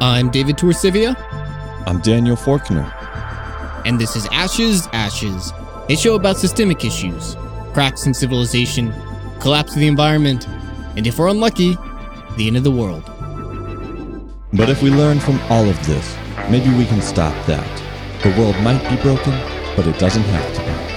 I'm David Torcivia, I'm Daniel Forkner. and this is Ashes, Ashes, a show about systemic issues, cracks in civilization, collapse of the environment, and if we're unlucky, the end of the world. But if we learn from all of this, maybe we can stop that. The world might be broken, but it doesn't have to be.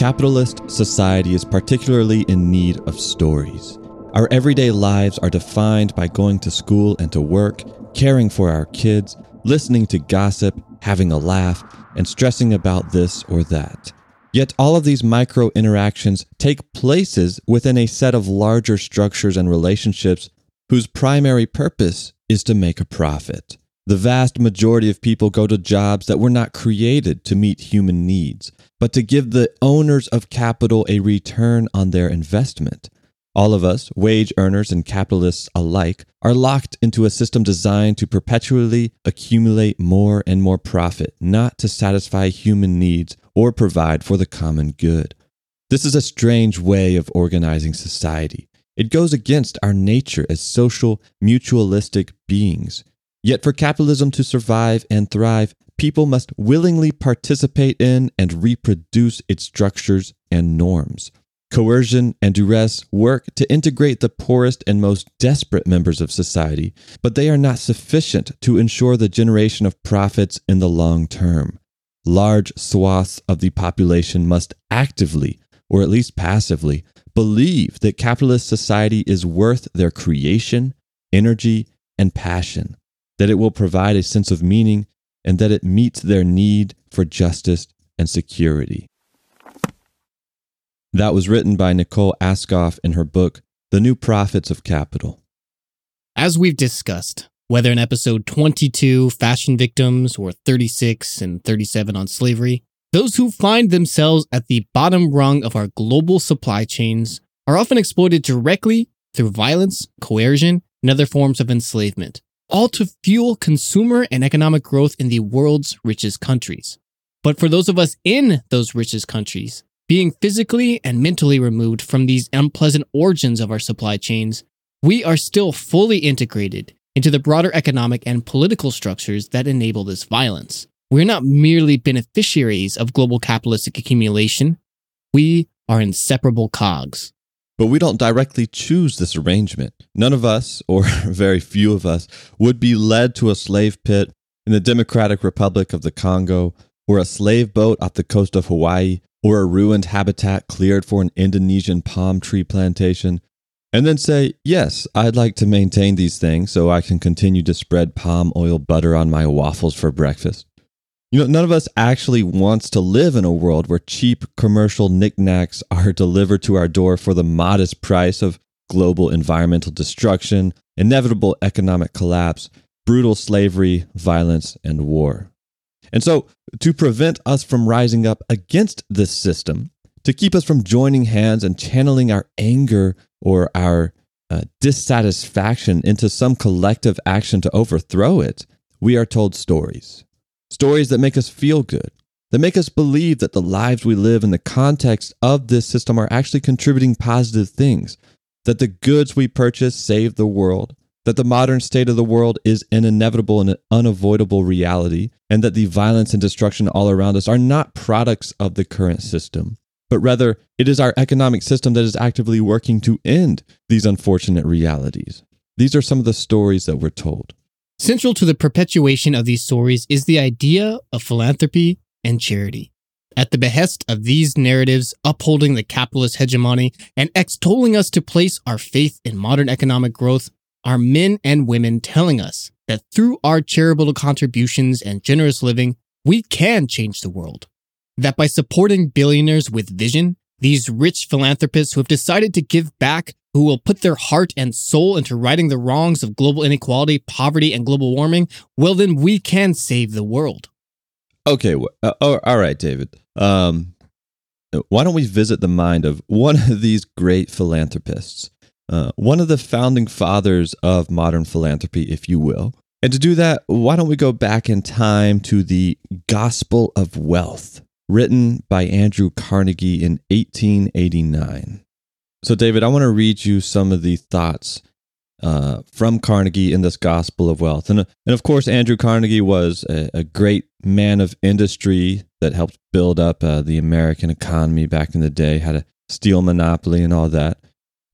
Capitalist society is particularly in need of stories. Our everyday lives are defined by going to school and to work, caring for our kids, listening to gossip, having a laugh, and stressing about this or that. Yet all of these micro interactions take places within a set of larger structures and relationships whose primary purpose is to make a profit. The vast majority of people go to jobs that were not created to meet human needs, but to give the owners of capital a return on their investment. All of us, wage earners and capitalists alike, are locked into a system designed to perpetually accumulate more and more profit, not to satisfy human needs or provide for the common good. This is a strange way of organizing society. It goes against our nature as social, mutualistic beings. Yet, for capitalism to survive and thrive, people must willingly participate in and reproduce its structures and norms. Coercion and duress work to integrate the poorest and most desperate members of society, but they are not sufficient to ensure the generation of profits in the long term. Large swaths of the population must actively, or at least passively, believe that capitalist society is worth their creation, energy, and passion, that it will provide a sense of meaning, and that it meets their need for justice and security. That was written by Nicole Aschoff in her book, The New Prophets of Capital. As we've discussed, whether in episode 22, Fashion Victims, or 36 and 37 on slavery, those who find themselves at the bottom rung of our global supply chains are often exploited directly through violence, coercion, and other forms of enslavement, all to fuel consumer and economic growth in the world's richest countries. But for those of us in those richest countries, being physically and mentally removed from these unpleasant origins of our supply chains, we are still fully integrated into the broader economic and political structures that enable this violence. We're not merely beneficiaries of global capitalistic accumulation, we are inseparable cogs. But we don't directly choose this arrangement. None of us, or very few of us, would be led to a slave pit in the Democratic Republic of the Congo, or a slave boat off the coast of Hawaii, or a ruined habitat cleared for an Indonesian palm tree plantation, and then say, Yes, I'd like to maintain these things so I can continue to spread palm oil butter on my waffles for breakfast. You know, none of us actually wants to live in a world where cheap commercial knickknacks are delivered to our door for the modest price of global environmental destruction, inevitable economic collapse, brutal slavery, violence, and war. And so, to prevent us from rising up against this system, to keep us from joining hands and channeling our anger or our uh, dissatisfaction into some collective action to overthrow it, we are told stories. Stories that make us feel good, that make us believe that the lives we live in the context of this system are actually contributing positive things, that the goods we purchase save the world, that the modern state of the world is an inevitable and unavoidable reality, and that the violence and destruction all around us are not products of the current system, but rather it is our economic system that is actively working to end these unfortunate realities. These are some of the stories that we're told. Central to the perpetuation of these stories is the idea of philanthropy and charity. At the behest of these narratives upholding the capitalist hegemony and extolling us to place our faith in modern economic growth, are men and women telling us that through our charitable contributions and generous living, we can change the world. That by supporting billionaires with vision, these rich philanthropists who have decided to give back, who will put their heart and soul into righting the wrongs of global inequality, poverty, and global warming, well, then we can save the world. Okay, uh, oh, all right, David. Um, why don't we visit the mind of one of these great philanthropists, uh, one of the founding fathers of modern philanthropy, if you will? And to do that, why don't we go back in time to the Gospel of Wealth, written by Andrew Carnegie in 1889. So, David, I want to read you some of the thoughts uh, from Carnegie in this Gospel of Wealth. And, and of course, Andrew Carnegie was a, a great man of industry that helped build up uh, the American economy back in the day, had a steel monopoly and all that.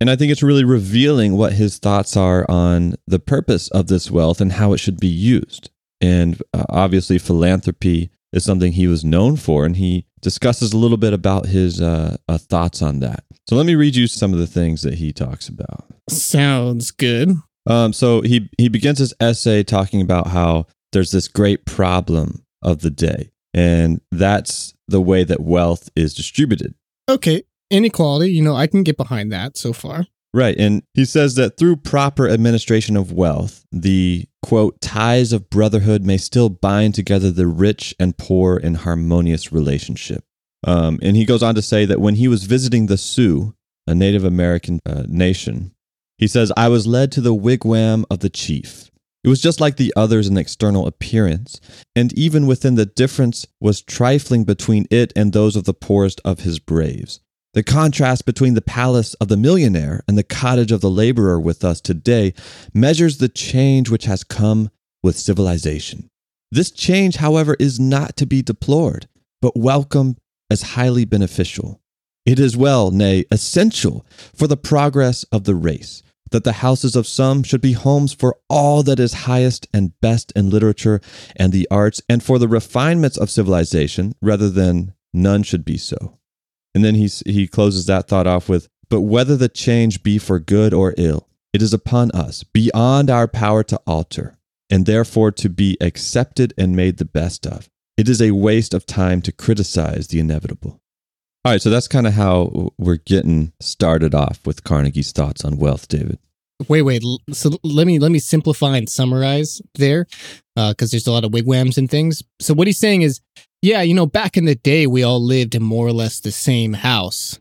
And I think it's really revealing what his thoughts are on the purpose of this wealth and how it should be used. And uh, obviously, philanthropy is something he was known for, and he discusses a little bit about his uh, uh, thoughts on that. So let me read you some of the things that he talks about. Sounds good. Um, so he he begins his essay talking about how there's this great problem of the day, and that's the way that wealth is distributed. Okay, inequality. You know, I can get behind that so far. Right. And he says that through proper administration of wealth, the quote, ties of brotherhood may still bind together the rich and poor in harmonious relationship. Um, and he goes on to say that when he was visiting the Sioux, a Native American uh, nation, he says, I was led to the wigwam of the chief. It was just like the others in external appearance, and even within the difference was trifling between it and those of the poorest of his braves. The contrast between the palace of the millionaire and the cottage of the laborer with us today measures the change which has come with civilization. This change, however, is not to be deplored, but welcomed as highly beneficial. It is well, nay, essential for the progress of the race that the houses of some should be homes for all that is highest and best in literature and the arts, and for the refinements of civilization, rather than none should be so. And then he, he closes that thought off with, But whether the change be for good or ill, it is upon us, beyond our power to alter, and therefore to be accepted and made the best of. It is a waste of time to criticize the inevitable. All right, so that's kind of how we're getting started off with Carnegie's thoughts on wealth, David. Wait, wait. So let me let me simplify and summarize there, because uh, there's a lot of wigwams and things. So what he's saying is yeah, you know, back in the day, we all lived in more or less the same house,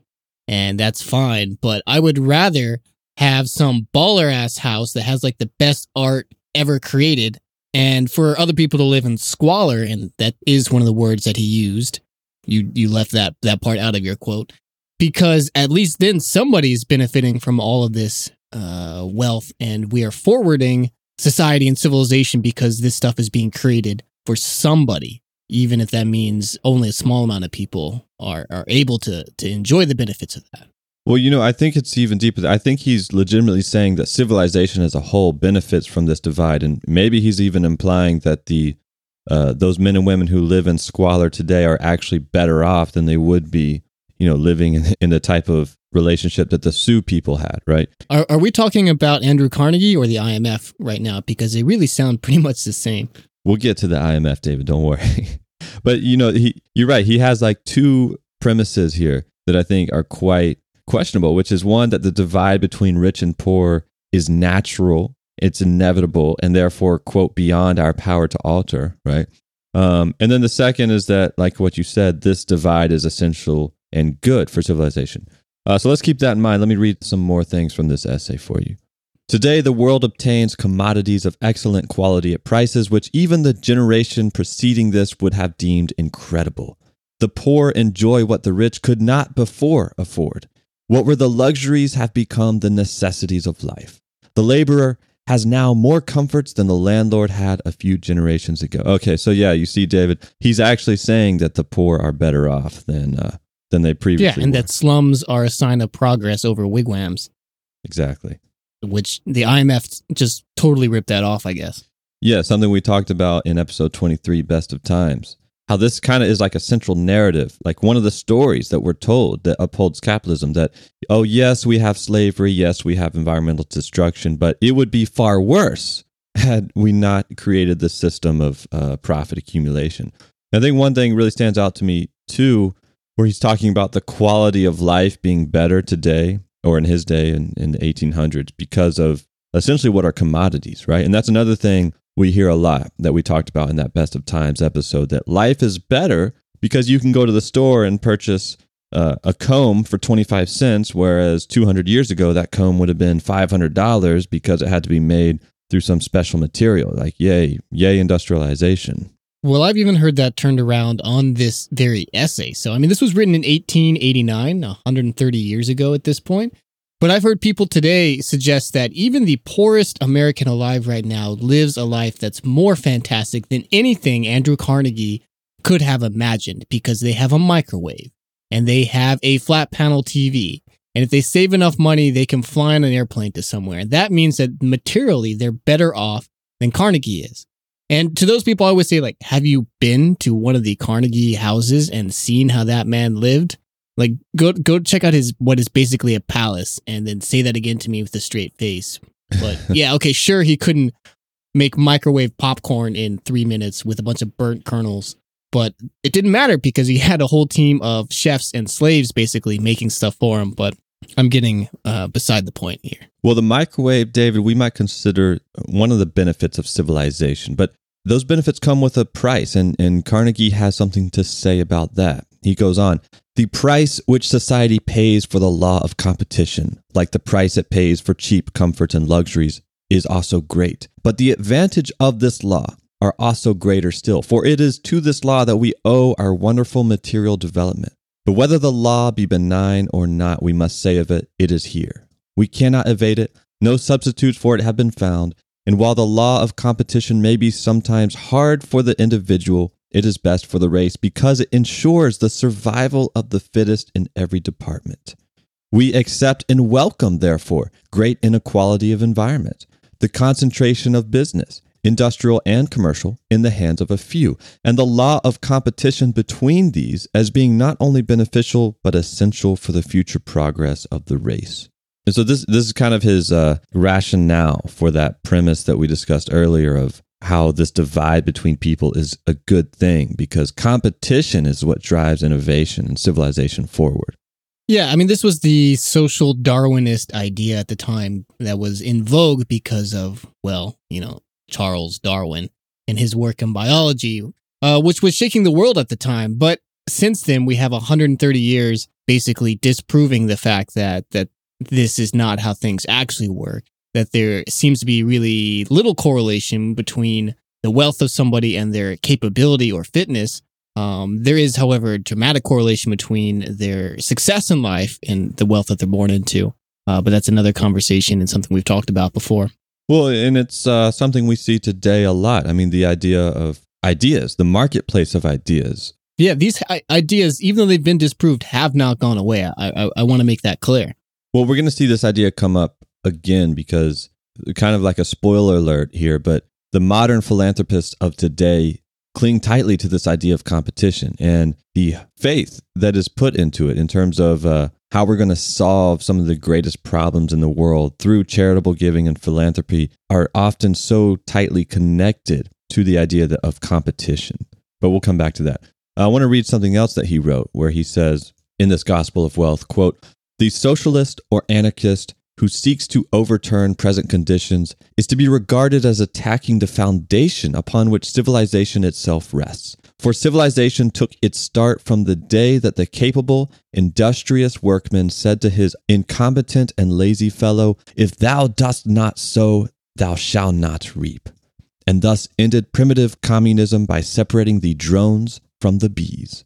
and that's fine. But I would rather have some baller ass house that has like the best art ever created, and for other people to live in squalor, and that is one of the words that he used. You you left that that part out of your quote because at least then somebody's benefiting from all of this uh, wealth, and we are forwarding society and civilization because this stuff is being created for somebody even if that means only a small amount of people are are able to to enjoy the benefits of that. Well, you know, I think it's even deeper. I think he's legitimately saying that civilization as a whole benefits from this divide, and maybe he's even implying that the uh, those men and women who live in squalor today are actually better off than they would be, you know, living in, in the type of relationship that the Sioux people had, right? Are, are we talking about Andrew Carnegie or the IMF right now? Because they really sound pretty much the same. We'll get to the IMF, David. Don't worry. but you know, he you're right. He has like two premises here that I think are quite questionable, which is one that the divide between rich and poor is natural, it's inevitable, and therefore, quote, beyond our power to alter, right? Um, and then the second is that, like what you said, this divide is essential and good for civilization. Uh, so let's keep that in mind. Let me read some more things from this essay for you. Today, the world obtains commodities of excellent quality at prices which even the generation preceding this would have deemed incredible. The poor enjoy what the rich could not before afford. What were the luxuries have become the necessities of life. The laborer has now more comforts than the landlord had a few generations ago. Okay, so yeah, you see, David, he's actually saying that the poor are better off than uh, than they previously. Yeah, and were. that slums are a sign of progress over wigwams. Exactly which the IMF just totally ripped that off, I guess. Yeah, something we talked about in episode 23, Best of Times. How this kind of is like a central narrative, like one of the stories that we're told that upholds capitalism that, oh, yes, we have slavery. Yes, we have environmental destruction, but it would be far worse had we not created this system of uh, profit accumulation. I think one thing really stands out to me, too, where he's talking about the quality of life being better today or in his day in, in the 1800s because of essentially what are commodities, right? And that's another thing we hear a lot that we talked about in that Best of Times episode that life is better because you can go to the store and purchase uh, a comb for 25 cents, whereas 200 years ago, that comb would have been $500 because it had to be made through some special material. Like, yay, yay, industrialization. Well, I've even heard that turned around on this very essay. So, I mean, this was written in 1889, 130 years ago at this point. But I've heard people today suggest that even the poorest American alive right now lives a life that's more fantastic than anything Andrew Carnegie could have imagined because they have a microwave and they have a flat panel TV. And if they save enough money, they can fly on an airplane to somewhere. And that means that materially they're better off than Carnegie is. And to those people, I would say, like, have you been to one of the Carnegie houses and seen how that man lived? Like, go go check out his what is basically a palace, and then say that again to me with a straight face. But yeah, okay, sure, he couldn't make microwave popcorn in three minutes with a bunch of burnt kernels, but it didn't matter because he had a whole team of chefs and slaves basically making stuff for him. But I'm getting uh, beside the point here. Well, the microwave, David, we might consider one of the benefits of civilization, but those benefits come with a price, and, and Carnegie has something to say about that. He goes on The price which society pays for the law of competition, like the price it pays for cheap comforts and luxuries, is also great. But the advantage of this law are also greater still, for it is to this law that we owe our wonderful material development. But whether the law be benign or not, we must say of it, it is here. We cannot evade it. No substitutes for it have been found. And while the law of competition may be sometimes hard for the individual, it is best for the race because it ensures the survival of the fittest in every department. We accept and welcome, therefore, great inequality of environment, the concentration of business, industrial and commercial, in the hands of a few, and the law of competition between these as being not only beneficial but essential for the future progress of the race. And so this this is kind of his uh, rationale for that premise that we discussed earlier of how this divide between people is a good thing because competition is what drives innovation and civilization forward. Yeah, I mean, this was the social Darwinist idea at the time that was in vogue because of, well, you know, Charles Darwin and his work in biology, uh, which was shaking the world at the time. But since then, we have 130 years basically disproving the fact that that this is not how things actually work. That there seems to be really little correlation between the wealth of somebody and their capability or fitness. Um, there is, however, a dramatic correlation between their success in life and the wealth that they're born into. Uh, but that's another conversation and something we've talked about before. Well, and it's uh, something we see today a lot. I mean, the idea of ideas, the marketplace of ideas. Yeah, these ideas, even though they've been disproved, have not gone away. I, I, I want to make that clear. Well, we're going to see this idea come up again because, kind of like a spoiler alert here, but the modern philanthropists of today cling tightly to this idea of competition and the faith that is put into it in terms of uh, how we're going to solve some of the greatest problems in the world through charitable giving and philanthropy are often so tightly connected to the idea of competition. But we'll come back to that. I want to read something else that he wrote where he says in this Gospel of Wealth, quote, the socialist or anarchist who seeks to overturn present conditions is to be regarded as attacking the foundation upon which civilization itself rests. For civilization took its start from the day that the capable, industrious workman said to his incompetent and lazy fellow, If thou dost not sow, thou shalt not reap. And thus ended primitive communism by separating the drones from the bees.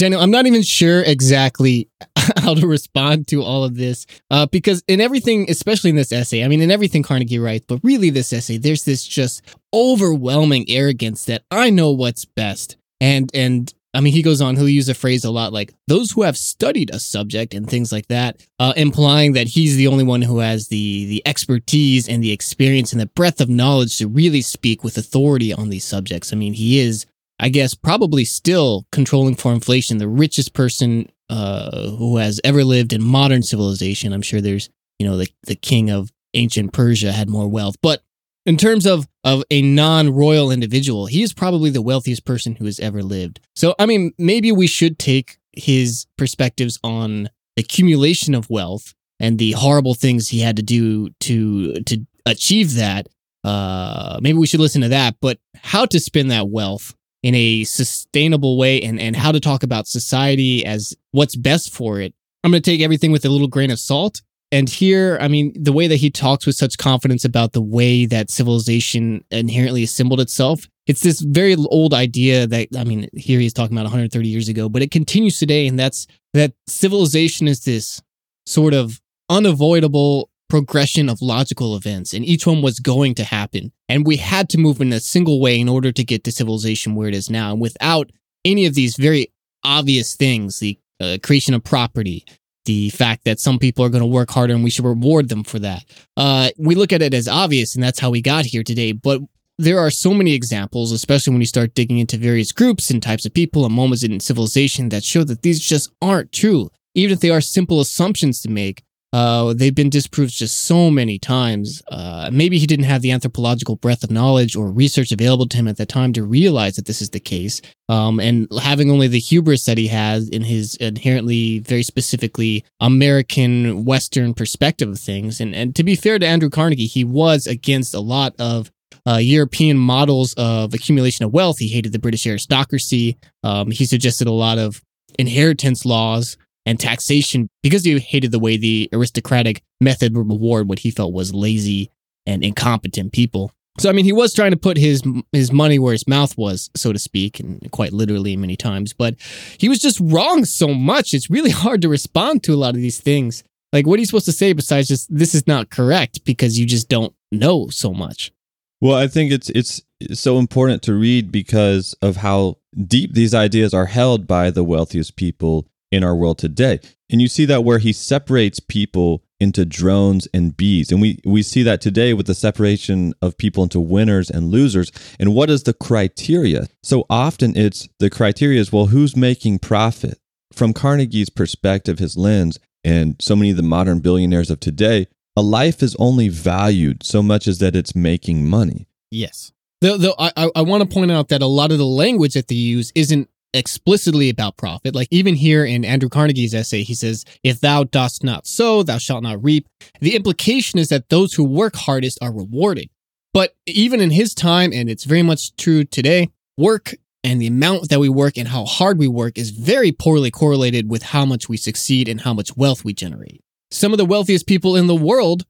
Daniel, I'm not even sure exactly how to respond to all of this uh, because in everything, especially in this essay, I mean, in everything Carnegie writes, but really this essay, there's this just overwhelming arrogance that I know what's best. And and I mean, he goes on. He'll use a phrase a lot like "those who have studied a subject" and things like that, uh, implying that he's the only one who has the the expertise and the experience and the breadth of knowledge to really speak with authority on these subjects. I mean, he is, I guess, probably still controlling for inflation, the richest person uh, who has ever lived in modern civilization. I'm sure there's, you know, the the king of ancient Persia had more wealth, but in terms of of a non-royal individual, he is probably the wealthiest person who has ever lived. So, I mean, maybe we should take his perspectives on accumulation of wealth and the horrible things he had to do to to achieve that. Uh, maybe we should listen to that. But how to spend that wealth in a sustainable way and and how to talk about society as what's best for it. I'm going to take everything with a little grain of salt and here, I mean, the way that he talks with such confidence about the way that civilization inherently assembled itself, it's this very old idea that, I mean, here he's talking about 130 years ago, but it continues today. And that's that civilization is this sort of unavoidable progression of logical events, and each one was going to happen. And we had to move in a single way in order to get to civilization where it is now. And without any of these very obvious things, the uh, creation of property, the fact that some people are going to work harder and we should reward them for that. Uh, we look at it as obvious, and that's how we got here today. But there are so many examples, especially when you start digging into various groups and types of people and moments in civilization that show that these just aren't true. Even if they are simple assumptions to make, uh, they've been disproved just so many times. Uh, maybe he didn't have the anthropological breadth of knowledge or research available to him at the time to realize that this is the case. Um, and having only the hubris that he has in his inherently, very specifically American Western perspective of things. And, and to be fair to Andrew Carnegie, he was against a lot of uh, European models of accumulation of wealth. He hated the British aristocracy. Um, he suggested a lot of inheritance laws and taxation because he hated the way the aristocratic method would reward what he felt was lazy and incompetent people. So I mean, he was trying to put his his money where his mouth was, so to speak, and quite literally many times. But he was just wrong so much. It's really hard to respond to a lot of these things. Like, what are you supposed to say besides just this is not correct because you just don't know so much? Well, I think it's it's so important to read because of how deep these ideas are held by the wealthiest people in our world today. And you see that where he separates people into drones and bees. And we, we see that today with the separation of people into winners and losers. And what is the criteria? So often it's the criteria is well, who's making profit? From Carnegie's perspective, his lens, and so many of the modern billionaires of today, a life is only valued so much as that it's making money. Yes. Though, though I, I want to point out that a lot of the language that they use isn't explicitly about profit. Like even here in Andrew Carnegie's essay, he says, If thou dost not sow, thou shalt not reap. The implication is that those who work hardest are rewarded. But even in his time, and it's very much true today, work and the amount that we work and how hard we work is very poorly correlated with how much we succeed and how much wealth we generate. Some of the wealthiest people in the world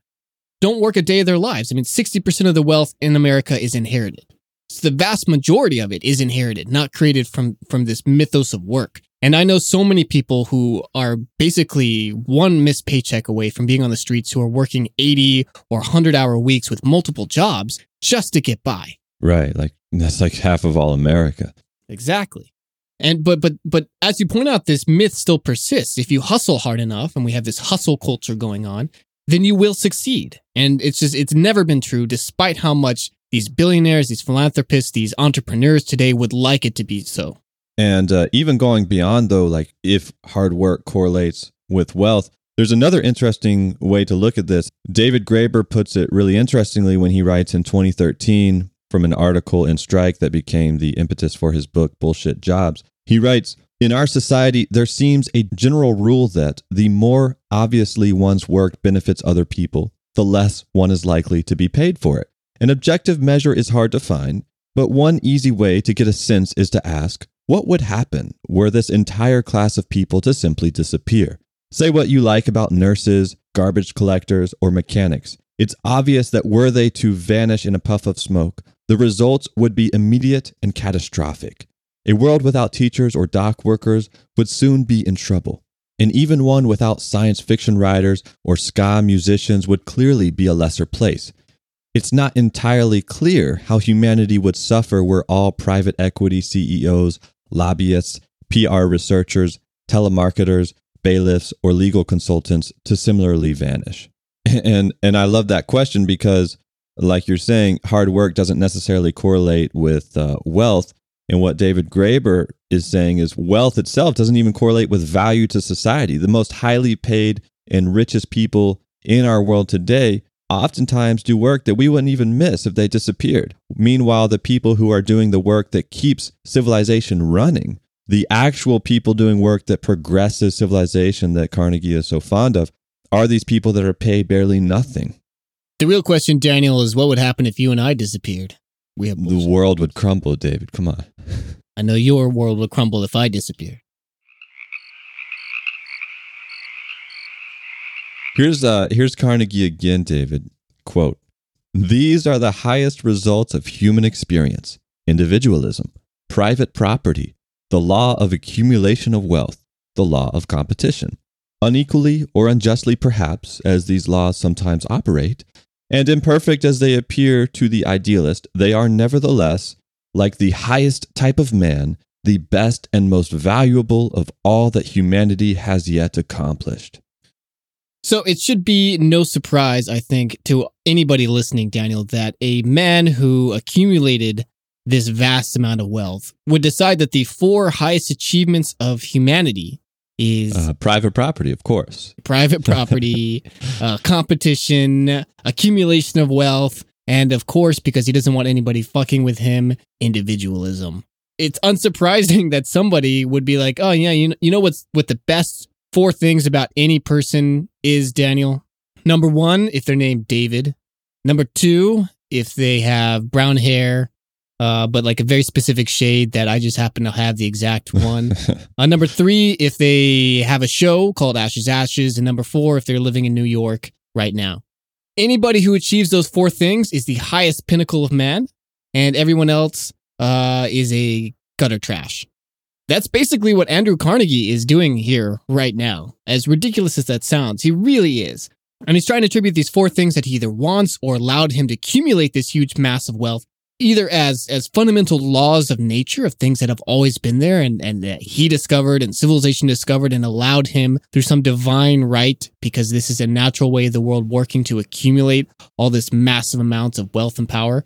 don't work a day of their lives. I mean, 60% of the wealth in America is inherited the vast majority of it is inherited, not created from from this mythos of work. And I know so many people who are basically one missed paycheck away from being on the streets who are working 80 or 100 hour weeks with multiple jobs just to get by. Right. Like that's like half of all America. Exactly. And but but but as you point out this myth still persists. If you hustle hard enough and we have this hustle culture going on, then you will succeed. And it's just it's never been true despite how much these billionaires, these philanthropists, these entrepreneurs today would like it to be so. And uh, even going beyond, though, like if hard work correlates with wealth, there's another interesting way to look at this. David Graeber puts it really interestingly when he writes in 2013 from an article in Strike that became the impetus for his book, Bullshit Jobs. He writes, in our society, there seems a general rule that the more obviously one's work benefits other people, the less one is likely to be paid for it. An objective measure is hard to find, but one easy way to get a sense is to ask what would happen were this entire class of people to simply disappear? Say what you like about nurses, garbage collectors, or mechanics. It's obvious that were they to vanish in a puff of smoke, the results would be immediate and catastrophic. A world without teachers or dock workers would soon be in trouble. And even one without science fiction writers or ska musicians would clearly be a lesser place. It's not entirely clear how humanity would suffer were all private equity CEOs, lobbyists, PR researchers, telemarketers, bailiffs, or legal consultants to similarly vanish. And and I love that question because like you're saying, hard work doesn't necessarily correlate with uh, wealth. And what David Graeber is saying is wealth itself doesn't even correlate with value to society. The most highly paid and richest people in our world today oftentimes do work that we wouldn't even miss if they disappeared. Meanwhile, the people who are doing the work that keeps civilization running, the actual people doing work that progresses civilization that Carnegie is so fond of, are these people that are paid barely nothing. The real question, Daniel, is what would happen if you and I disappeared? We have the world would crumble, David. Come on. I know your world would crumble if I disappeared. Here's uh here's Carnegie again, David. Quote: These are the highest results of human experience, individualism, private property, the law of accumulation of wealth, the law of competition. unequally or unjustly perhaps, as these laws sometimes operate, and imperfect as they appear to the idealist, they are nevertheless, like the highest type of man, the best and most valuable of all that humanity has yet accomplished. So it should be no surprise, I think, to anybody listening, Daniel, that a man who accumulated this vast amount of wealth would decide that the four highest achievements of humanity is uh, private property, of course. Private property, uh, competition, accumulation of wealth, and of course, because he doesn't want anybody fucking with him, individualism. It's unsurprising that somebody would be like, "Oh yeah, you know, you know what's what the best four things about any person is, Daniel? Number one, if they're named David. Number two, if they have brown hair, uh, but like a very specific shade that I just happen to have the exact one. uh, number three, if they have a show called Ashes Ashes. And number four, if they're living in New York right now. Anybody who achieves those four things is the highest pinnacle of man, and everyone else uh, is a gutter trash. That's basically what Andrew Carnegie is doing here right now. As ridiculous as that sounds, he really is. And he's trying to attribute these four things that he either wants or allowed him to accumulate this huge mass of wealth, either as as fundamental laws of nature of things that have always been there and and that he discovered and civilization discovered and allowed him through some divine right because this is a natural way of the world working to accumulate all this massive amounts of wealth and power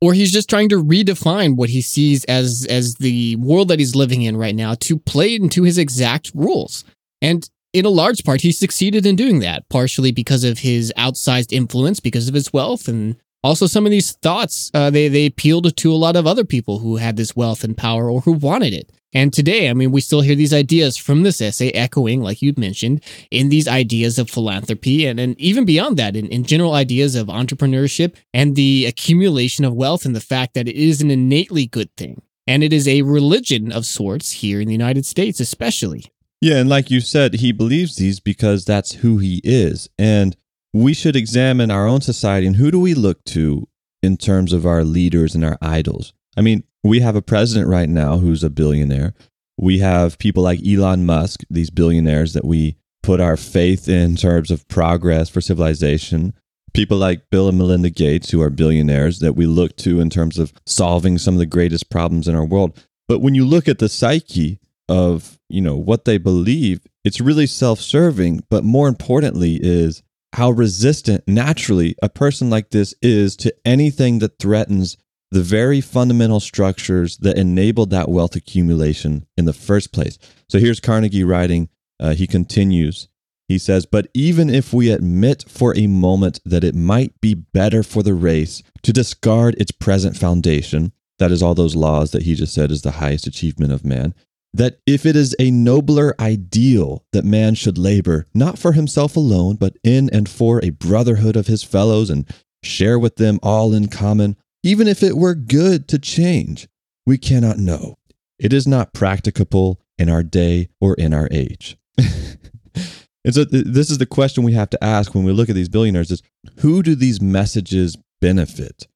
or he's just trying to redefine what he sees as as the world that he's living in right now to play into his exact rules. And in a large part, he succeeded in doing that, partially because of his outsized influence, because of his wealth, and also some of these thoughts. Uh, they they appealed to a lot of other people who had this wealth and power or who wanted it. And today, I mean, we still hear these ideas from this essay echoing, like you'd mentioned, in these ideas of philanthropy and, and even beyond that, in, in general ideas of entrepreneurship and the accumulation of wealth and the fact that it is an innately good thing. And it is a religion of sorts here in the United States, especially. Yeah, and like you said, he believes these because that's who he is. And we should examine our own society and who do we look to in terms of our leaders and our idols? I mean, we have a president right now who's a billionaire. We have people like Elon Musk, these billionaires that we put our faith in terms of progress for civilization. People like Bill and Melinda Gates, who are billionaires that we look to in terms of solving some of the greatest problems in our world. But when you look at the psyche of, you know, what they believe, it's really self-serving, but more importantly is how resistant naturally a person like this is to anything that threatens the very fundamental structures that enabled that wealth accumulation in the first place. So here's Carnegie writing. Uh, he continues. He says, But even if we admit for a moment that it might be better for the race to discard its present foundation, that is, all those laws that he just said is the highest achievement of man, that if it is a nobler ideal that man should labor, not for himself alone, but in and for a brotherhood of his fellows and share with them all in common, even if it were good to change, we cannot know. It is not practicable in our day or in our age. and so th- this is the question we have to ask when we look at these billionaires is who do these messages benefit?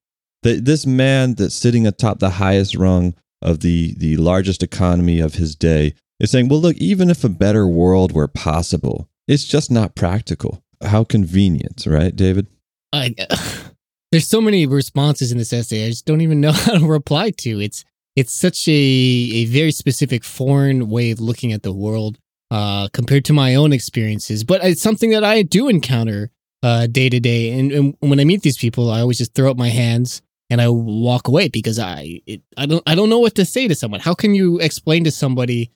This man that's sitting atop the highest rung of the, the largest economy of his day is saying, well, look, even if a better world were possible, it's just not practical. How convenient, right, David? I, there's so many responses in this essay. I just don't even know how to reply to. It's it's such a a very specific foreign way of looking at the world uh, compared to my own experiences. But it's something that I do encounter uh, day to day. And, and when I meet these people, I always just throw up my hands and I walk away because I it, I don't I don't know what to say to someone. How can you explain to somebody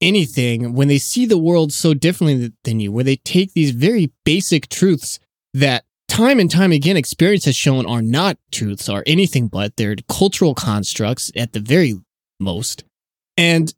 anything when they see the world so differently than you, where they take these very basic truths that time and time again, experience has shown are not truths, are anything but. They're cultural constructs at the very most. And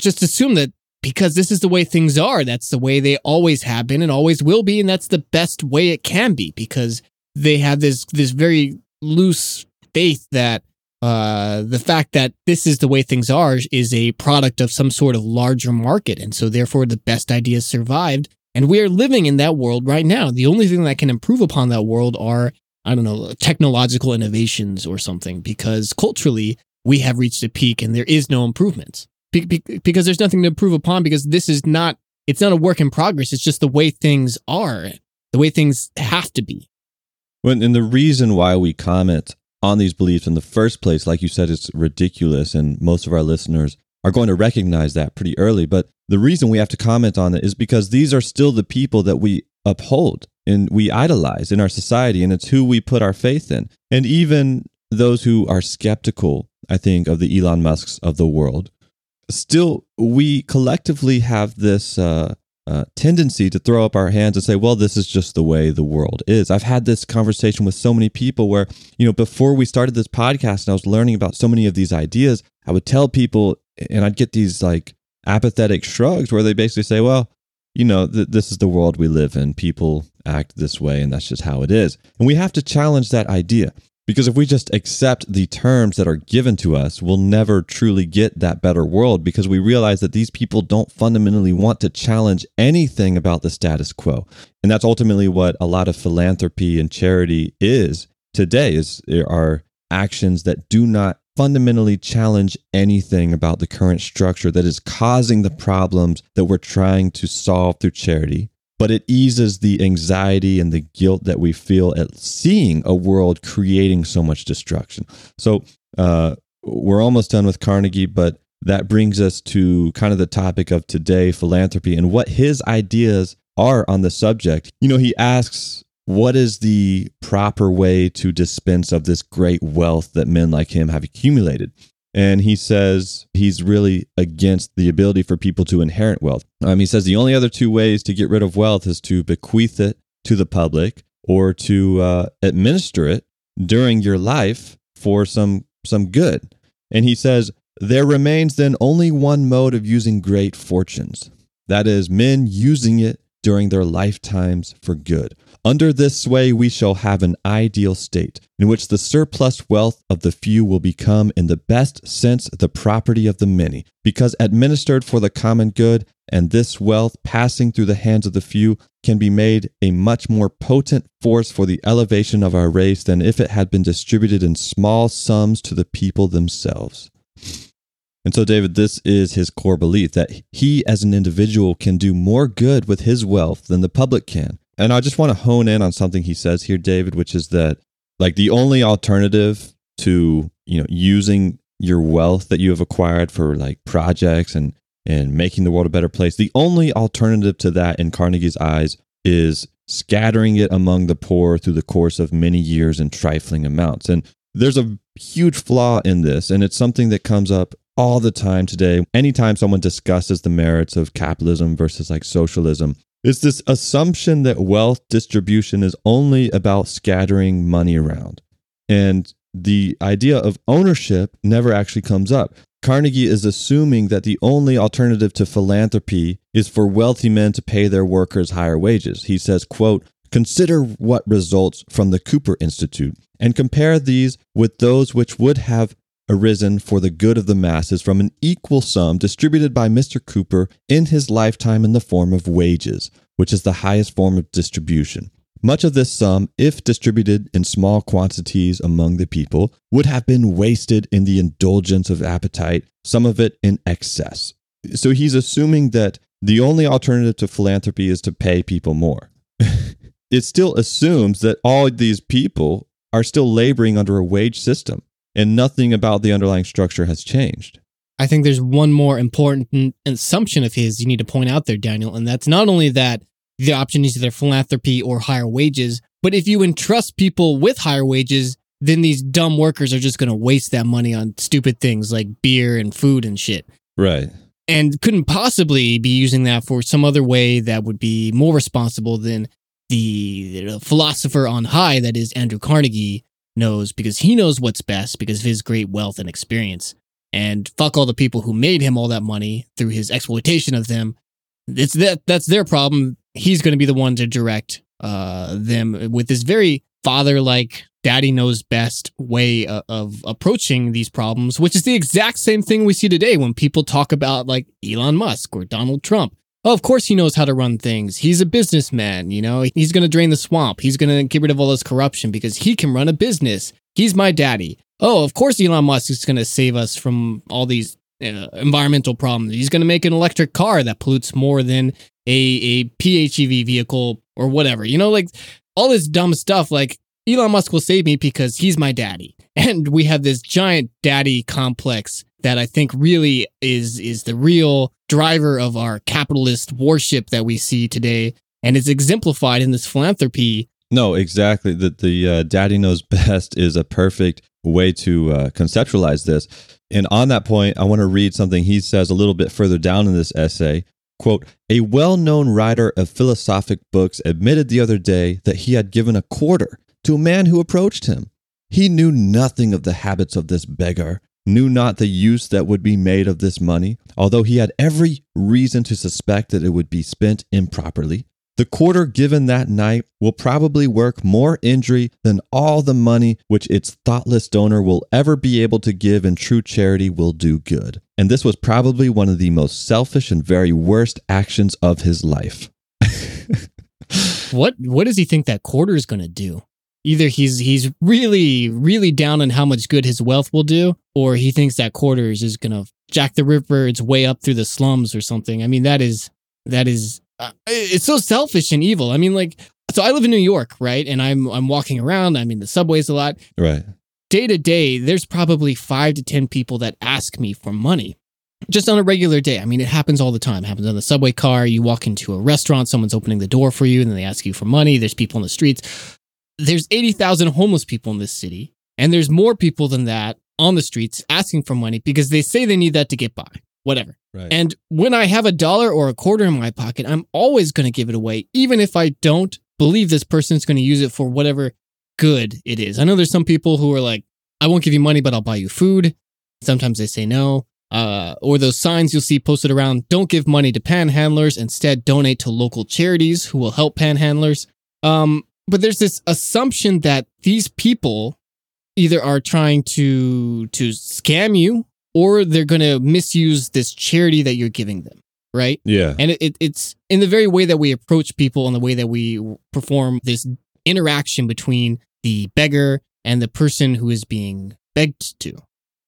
just assume that because this is the way things are, that's the way they always have been and always will be. And that's the best way it can be because they have this, this very loose faith that uh, the fact that this is the way things are is a product of some sort of larger market. And so therefore the best ideas survived and we are living in that world right now. The only thing that can improve upon that world are, I don't know, technological innovations or something, because culturally, we have reached a peak and there is no be- because there's nothing to improve upon because this is not it's not a work in progress. It's just the way things are, the way things have to be. When, and the reason why we comment on these beliefs in the first place, like you said, it's ridiculous. And most of our listeners are going to recognize that pretty early. But the reason we have to comment on it is because these are still the people that we uphold and we idolize in our society, and it's who we put our faith in. And even those who are skeptical, I think, of the Elon Musks of the world, still, we collectively have this uh, uh, tendency to throw up our hands and say, well, this is just the way the world is. I've had this conversation with so many people where, you know, before we started this podcast and I was learning about so many of these ideas, I would tell people, and I'd get these like apathetic shrugs where they basically say, well, you know, th- this is the world we live in. People act this way, and that's just how it is. And we have to challenge that idea. Because if we just accept the terms that are given to us, we'll never truly get that better world because we realize that these people don't fundamentally want to challenge anything about the status quo. And that's ultimately what a lot of philanthropy and charity is today is there are actions that do not fundamentally challenge anything about the current structure that is causing the problems that we're trying to solve through charity but it eases the anxiety and the guilt that we feel at seeing a world creating so much destruction. So uh, we're almost done with Carnegie, but that brings us to kind of the topic of today philanthropy and what his ideas are on the subject. You know, he asks, what is the proper way to dispense of this great wealth that men like him have accumulated? And he says he's really against the ability for people to inherit wealth. Um, he says the only other two ways to get rid of wealth is to bequeath it to the public or to uh, administer it during your life for some some good. And he says there remains then only one mode of using great fortunes. That is, men using it during their lifetimes for good. Under this sway, we shall have an ideal state in which the surplus wealth of the few will become, in the best sense, the property of the many, because administered for the common good, and this wealth passing through the hands of the few can be made a much more potent force for the elevation of our race than if it had been distributed in small sums to the people themselves. And so, David, this is his core belief that he as an individual can do more good with his wealth than the public can. And I just want to hone in on something he says here, David, which is that like the only alternative to, you know, using your wealth that you have acquired for like projects and and making the world a better place, the only alternative to that in Carnegie's eyes is scattering it among the poor through the course of many years in trifling amounts. And there's a huge flaw in this, and it's something that comes up all the time today. Anytime someone discusses the merits of capitalism versus like socialism, is this assumption that wealth distribution is only about scattering money around. And the idea of ownership never actually comes up. Carnegie is assuming that the only alternative to philanthropy is for wealthy men to pay their workers higher wages. He says, quote, Consider what results from the Cooper Institute and compare these with those which would have arisen for the good of the masses from an equal sum distributed by Mr. Cooper in his lifetime in the form of wages, which is the highest form of distribution. Much of this sum, if distributed in small quantities among the people, would have been wasted in the indulgence of appetite, some of it in excess. So he's assuming that the only alternative to philanthropy is to pay people more. it still assumes that all these people are still laboring under a wage system and nothing about the underlying structure has changed. I think there's one more important assumption of his you need to point out there, Daniel, and that's not only that the option is either philanthropy or higher wages, but if you entrust people with higher wages, then these dumb workers are just going to waste that money on stupid things like beer and food and shit. Right. And couldn't possibly be using that for some other way that would be more responsible than the, the philosopher on high, that is Andrew Carnegie, knows because he knows what's best because of his great wealth and experience. And fuck all the people who made him all that money through his exploitation of them. It's that that's their problem. He's going to be the one to direct uh, them with this very father-like, daddy knows best way of, of approaching these problems, which is the exact same thing we see today when people talk about like Elon Musk or Donald Trump Oh, of course he knows how to run things. He's a businessman, you know. He's going to drain the swamp. He's going to get rid of all this corruption because he can run a business. He's my daddy. Oh, of course Elon Musk is going to save us from all these uh, environmental problems. He's going to make an electric car that pollutes more than a a PHEV vehicle or whatever. You know, like all this dumb stuff. Like Elon Musk will save me because he's my daddy, and we have this giant daddy complex that I think really is is the real driver of our capitalist warship that we see today, and it's exemplified in this philanthropy. No, exactly. The the uh, daddy knows best is a perfect way to uh, conceptualize this. And on that point, I want to read something he says a little bit further down in this essay. Quote, a well known writer of philosophic books admitted the other day that he had given a quarter to a man who approached him. He knew nothing of the habits of this beggar, knew not the use that would be made of this money, although he had every reason to suspect that it would be spent improperly. The quarter given that night will probably work more injury than all the money which its thoughtless donor will ever be able to give in true charity will do good. And this was probably one of the most selfish and very worst actions of his life. what what does he think that quarter is going to do? Either he's he's really really down on how much good his wealth will do, or he thinks that quarter is just to jack the ripper its way up through the slums or something. I mean, that is that is uh, it's so selfish and evil. I mean, like, so I live in New York, right? And I'm I'm walking around. i mean the subways a lot. Right. Day to day, there's probably five to ten people that ask me for money, just on a regular day. I mean, it happens all the time. It happens on the subway car. You walk into a restaurant, someone's opening the door for you, and then they ask you for money. There's people in the streets. There's eighty thousand homeless people in this city, and there's more people than that on the streets asking for money because they say they need that to get by whatever. Right. And when I have a dollar or a quarter in my pocket, I'm always going to give it away, even if I don't believe this person's going to use it for whatever good it is. I know there's some people who are like, I won't give you money, but I'll buy you food. Sometimes they say no. Uh, or those signs you'll see posted around don't give money to panhandlers, instead, donate to local charities who will help panhandlers. Um, but there's this assumption that these people either are trying to to scam you or they're going to misuse this charity that you're giving them right? Yeah. And it, it, it's in the very way that we approach people and the way that we perform this interaction between the beggar and the person who is being begged to.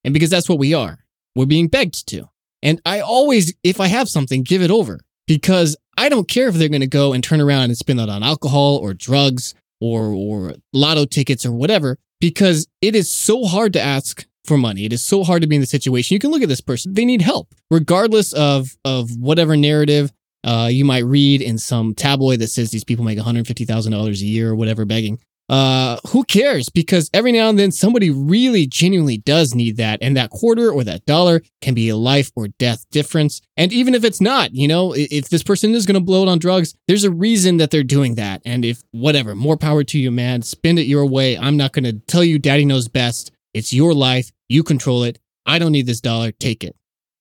And because that's what we are we're being begged to. And i always if i have something give it over because i don't care if they're going to go and turn around and spend that on alcohol or drugs or or lotto tickets or whatever because it is so hard to ask for money. It is so hard to be in the situation. You can look at this person; they need help, regardless of of whatever narrative uh, you might read in some tabloid that says these people make one hundred fifty thousand dollars a year or whatever begging. Uh, who cares? Because every now and then somebody really genuinely does need that, and that quarter or that dollar can be a life or death difference. And even if it's not, you know, if this person is going to blow it on drugs, there's a reason that they're doing that. And if whatever, more power to you, man. Spend it your way. I'm not going to tell you, Daddy knows best. It's your life. You control it. I don't need this dollar. Take it.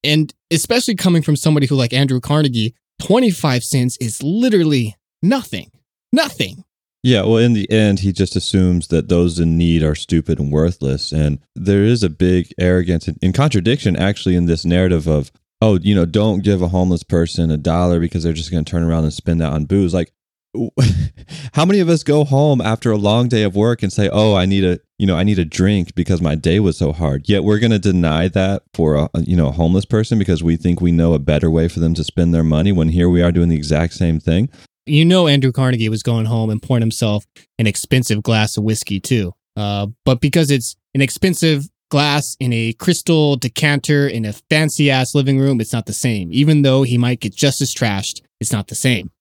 And especially coming from somebody who, like Andrew Carnegie, 25 cents is literally nothing. Nothing. Yeah, well, in the end, he just assumes that those in need are stupid and worthless. And there is a big arrogance and contradiction, actually, in this narrative of, oh, you know, don't give a homeless person a dollar because they're just going to turn around and spend that on booze. Like, how many of us go home after a long day of work and say, "Oh, I need a, you know, I need a drink because my day was so hard." Yet we're going to deny that for a, you know, a homeless person because we think we know a better way for them to spend their money when here we are doing the exact same thing. You know, Andrew Carnegie was going home and pouring himself an expensive glass of whiskey too. Uh, but because it's an expensive glass in a crystal decanter in a fancy ass living room, it's not the same. Even though he might get just as trashed, it's not the same.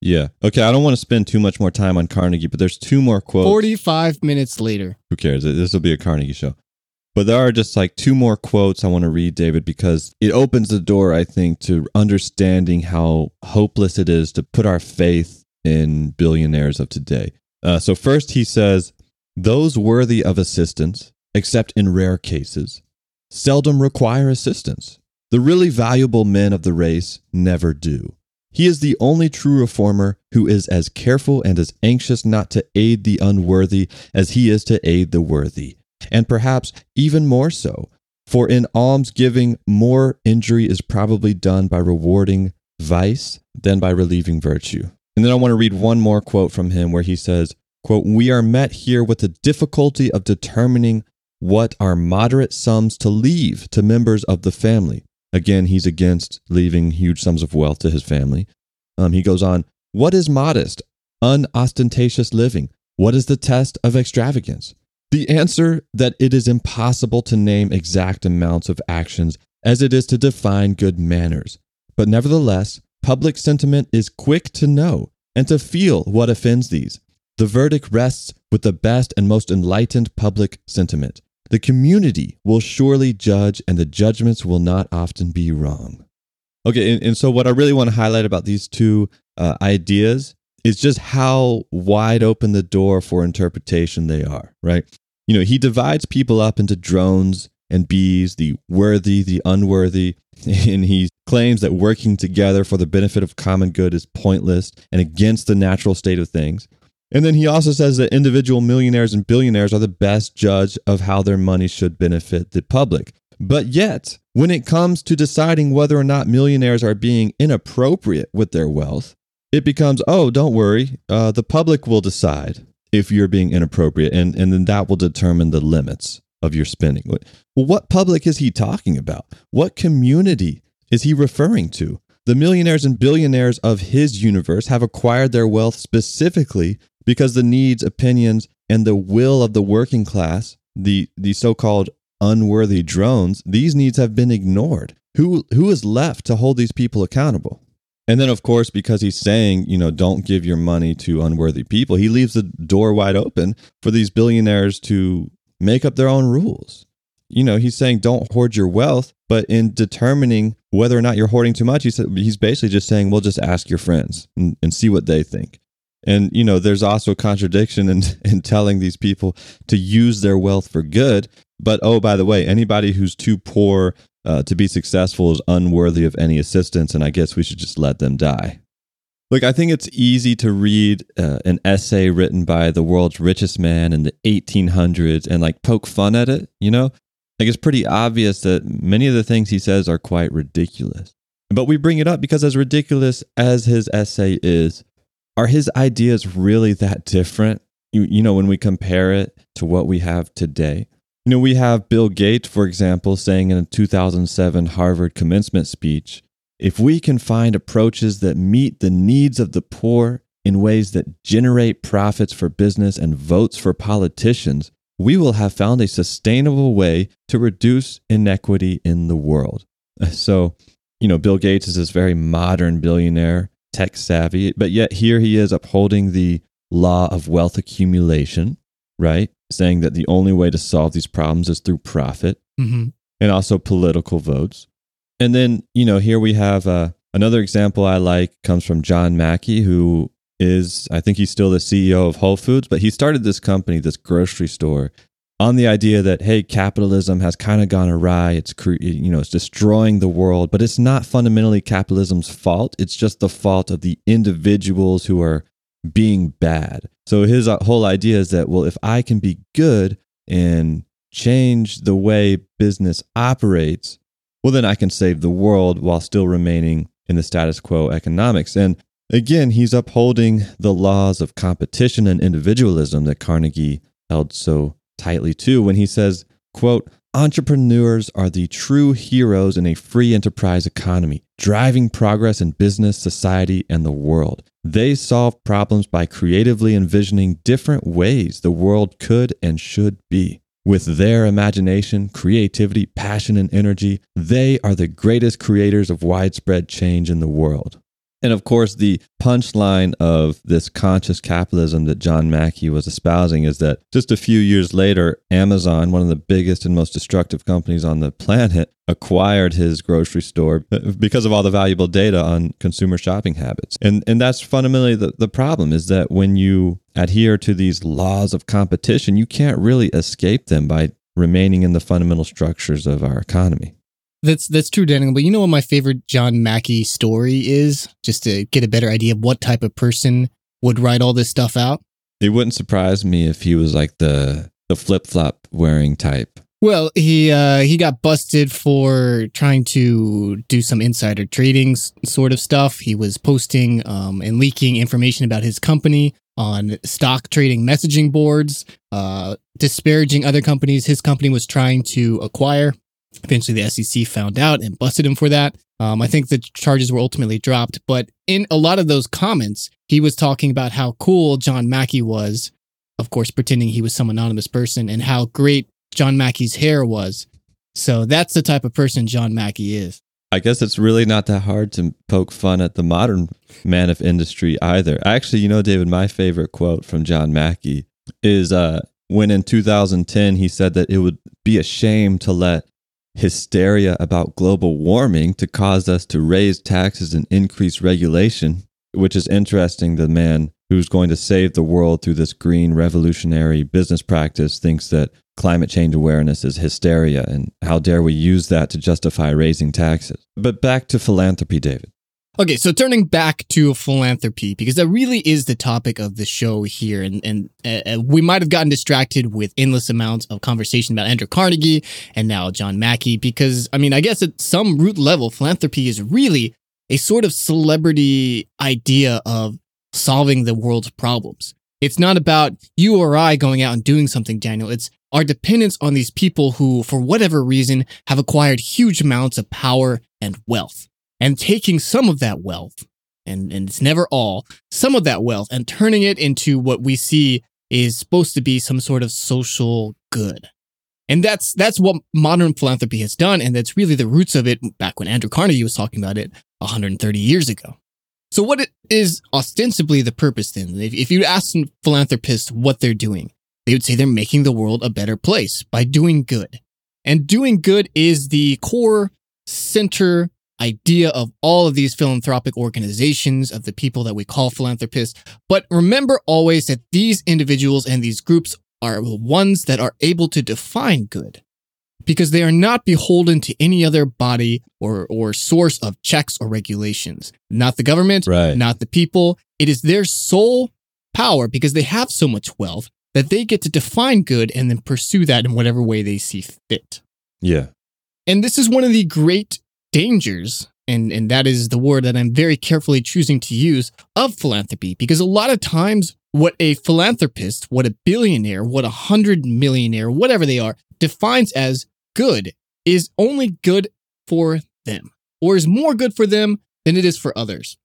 Yeah. Okay. I don't want to spend too much more time on Carnegie, but there's two more quotes. 45 minutes later. Who cares? This will be a Carnegie show. But there are just like two more quotes I want to read, David, because it opens the door, I think, to understanding how hopeless it is to put our faith in billionaires of today. Uh, so, first, he says, Those worthy of assistance, except in rare cases, seldom require assistance. The really valuable men of the race never do. He is the only true reformer who is as careful and as anxious not to aid the unworthy as he is to aid the worthy, and perhaps even more so. For in almsgiving, more injury is probably done by rewarding vice than by relieving virtue. And then I want to read one more quote from him where he says, quote, We are met here with the difficulty of determining what are moderate sums to leave to members of the family. Again, he's against leaving huge sums of wealth to his family. Um, he goes on, What is modest, unostentatious living? What is the test of extravagance? The answer that it is impossible to name exact amounts of actions as it is to define good manners. But nevertheless, public sentiment is quick to know and to feel what offends these. The verdict rests with the best and most enlightened public sentiment. The community will surely judge, and the judgments will not often be wrong. Okay, and, and so what I really want to highlight about these two uh, ideas is just how wide open the door for interpretation they are, right? You know, he divides people up into drones and bees, the worthy, the unworthy, and he claims that working together for the benefit of common good is pointless and against the natural state of things. And then he also says that individual millionaires and billionaires are the best judge of how their money should benefit the public. But yet, when it comes to deciding whether or not millionaires are being inappropriate with their wealth, it becomes, oh, don't worry, uh, the public will decide if you're being inappropriate, and, and then that will determine the limits of your spending. Well, what public is he talking about? What community is he referring to? The millionaires and billionaires of his universe have acquired their wealth specifically because the needs, opinions, and the will of the working class, the, the so called unworthy drones, these needs have been ignored. Who, who is left to hold these people accountable? And then, of course, because he's saying, you know, don't give your money to unworthy people, he leaves the door wide open for these billionaires to make up their own rules. You know, he's saying don't hoard your wealth, but in determining whether or not you're hoarding too much, he said, he's basically just saying, well, just ask your friends and, and see what they think. And, you know, there's also a contradiction in, in telling these people to use their wealth for good. But, oh, by the way, anybody who's too poor uh, to be successful is unworthy of any assistance. And I guess we should just let them die. Look, I think it's easy to read uh, an essay written by the world's richest man in the 1800s and like poke fun at it, you know? Like it's pretty obvious that many of the things he says are quite ridiculous. But we bring it up because, as ridiculous as his essay is, are his ideas really that different? You, you know, when we compare it to what we have today? You know, we have Bill Gates, for example, saying in a 2007 Harvard commencement speech if we can find approaches that meet the needs of the poor in ways that generate profits for business and votes for politicians, we will have found a sustainable way to reduce inequity in the world. So, you know, Bill Gates is this very modern billionaire, tech savvy, but yet here he is upholding the law of wealth accumulation, right? Saying that the only way to solve these problems is through profit mm-hmm. and also political votes. And then, you know, here we have uh, another example I like comes from John Mackey, who is, I think he's still the CEO of Whole Foods, but he started this company, this grocery store, on the idea that hey, capitalism has kind of gone awry. It's you know it's destroying the world, but it's not fundamentally capitalism's fault. It's just the fault of the individuals who are being bad. So his uh, whole idea is that well, if I can be good and change the way business operates, well, then I can save the world while still remaining in the status quo economics. And again, he's upholding the laws of competition and individualism that Carnegie held so tightly to when he says, quote, Entrepreneurs are the true heroes in a free enterprise economy, driving progress in business, society, and the world. They solve problems by creatively envisioning different ways the world could and should be. With their imagination, creativity, passion, and energy, they are the greatest creators of widespread change in the world. And of course, the punchline of this conscious capitalism that John Mackey was espousing is that just a few years later, Amazon, one of the biggest and most destructive companies on the planet, acquired his grocery store uh, because of all the valuable data on consumer shopping habits. And and that's fundamentally the, the problem is that when you adhere to these laws of competition, you can't really escape them by remaining in the fundamental structures of our economy. That's that's true, Daniel. But you know what my favorite John Mackey story is, just to get a better idea of what type of person would write all this stuff out. It wouldn't surprise me if he was like the the flip flop wearing type. Well, he uh, he got busted for trying to do some insider trading sort of stuff. He was posting um, and leaking information about his company on stock trading messaging boards, uh, disparaging other companies his company was trying to acquire Eventually, the SEC found out and busted him for that. Um, I think the charges were ultimately dropped, but in a lot of those comments, he was talking about how cool John Mackey was, of course, pretending he was some anonymous person, and how great John Mackey's hair was. So that's the type of person John Mackey is. I guess it's really not that hard to poke fun at the modern man of industry either. Actually, you know, David, my favorite quote from John Mackey is uh, when in 2010 he said that it would be a shame to let hysteria about global warming to cause us to raise taxes and increase regulation, which is interesting. The man who's going to save the world through this green revolutionary business practice thinks that climate change awareness is hysteria, and how dare we use that to justify raising taxes. But back to philanthropy, David. Okay, so turning back to philanthropy, because that really is the topic of the show here. And, and uh, uh, we might have gotten distracted with endless amounts of conversation about Andrew Carnegie and now John Mackey, because, I mean, I guess at some root level, philanthropy is really a sort of celebrity idea of solving the world's problems. It's not about you or I going out and doing something, Daniel. It's our dependence on these people who, for whatever reason, have acquired huge amounts of power and wealth and taking some of that wealth, and, and it's never all, some of that wealth and turning it into what we see is supposed to be some sort of social good. And that's that's what modern philanthropy has done, and that's really the roots of it back when Andrew Carnegie was talking about it 130 years ago. So what is ostensibly the purpose then? If, if you ask philanthropists what they're doing, they would say they're making the world a better place by doing good. And doing good is the core center idea of all of these philanthropic organizations, of the people that we call philanthropists. But remember always that these individuals and these groups are the ones that are able to define good because they are not beholden to any other body or, or source of checks or regulations. Not the government, right. not the people. It is their sole power because they have so much wealth that they get to define good and then pursue that in whatever way they see fit. Yeah. And this is one of the great dangers, and, and that is the word that I'm very carefully choosing to use, of philanthropy. Because a lot of times, what a philanthropist, what a billionaire, what a hundred millionaire, whatever they are, defines as good is only good for them, or is more good for them than it is for others.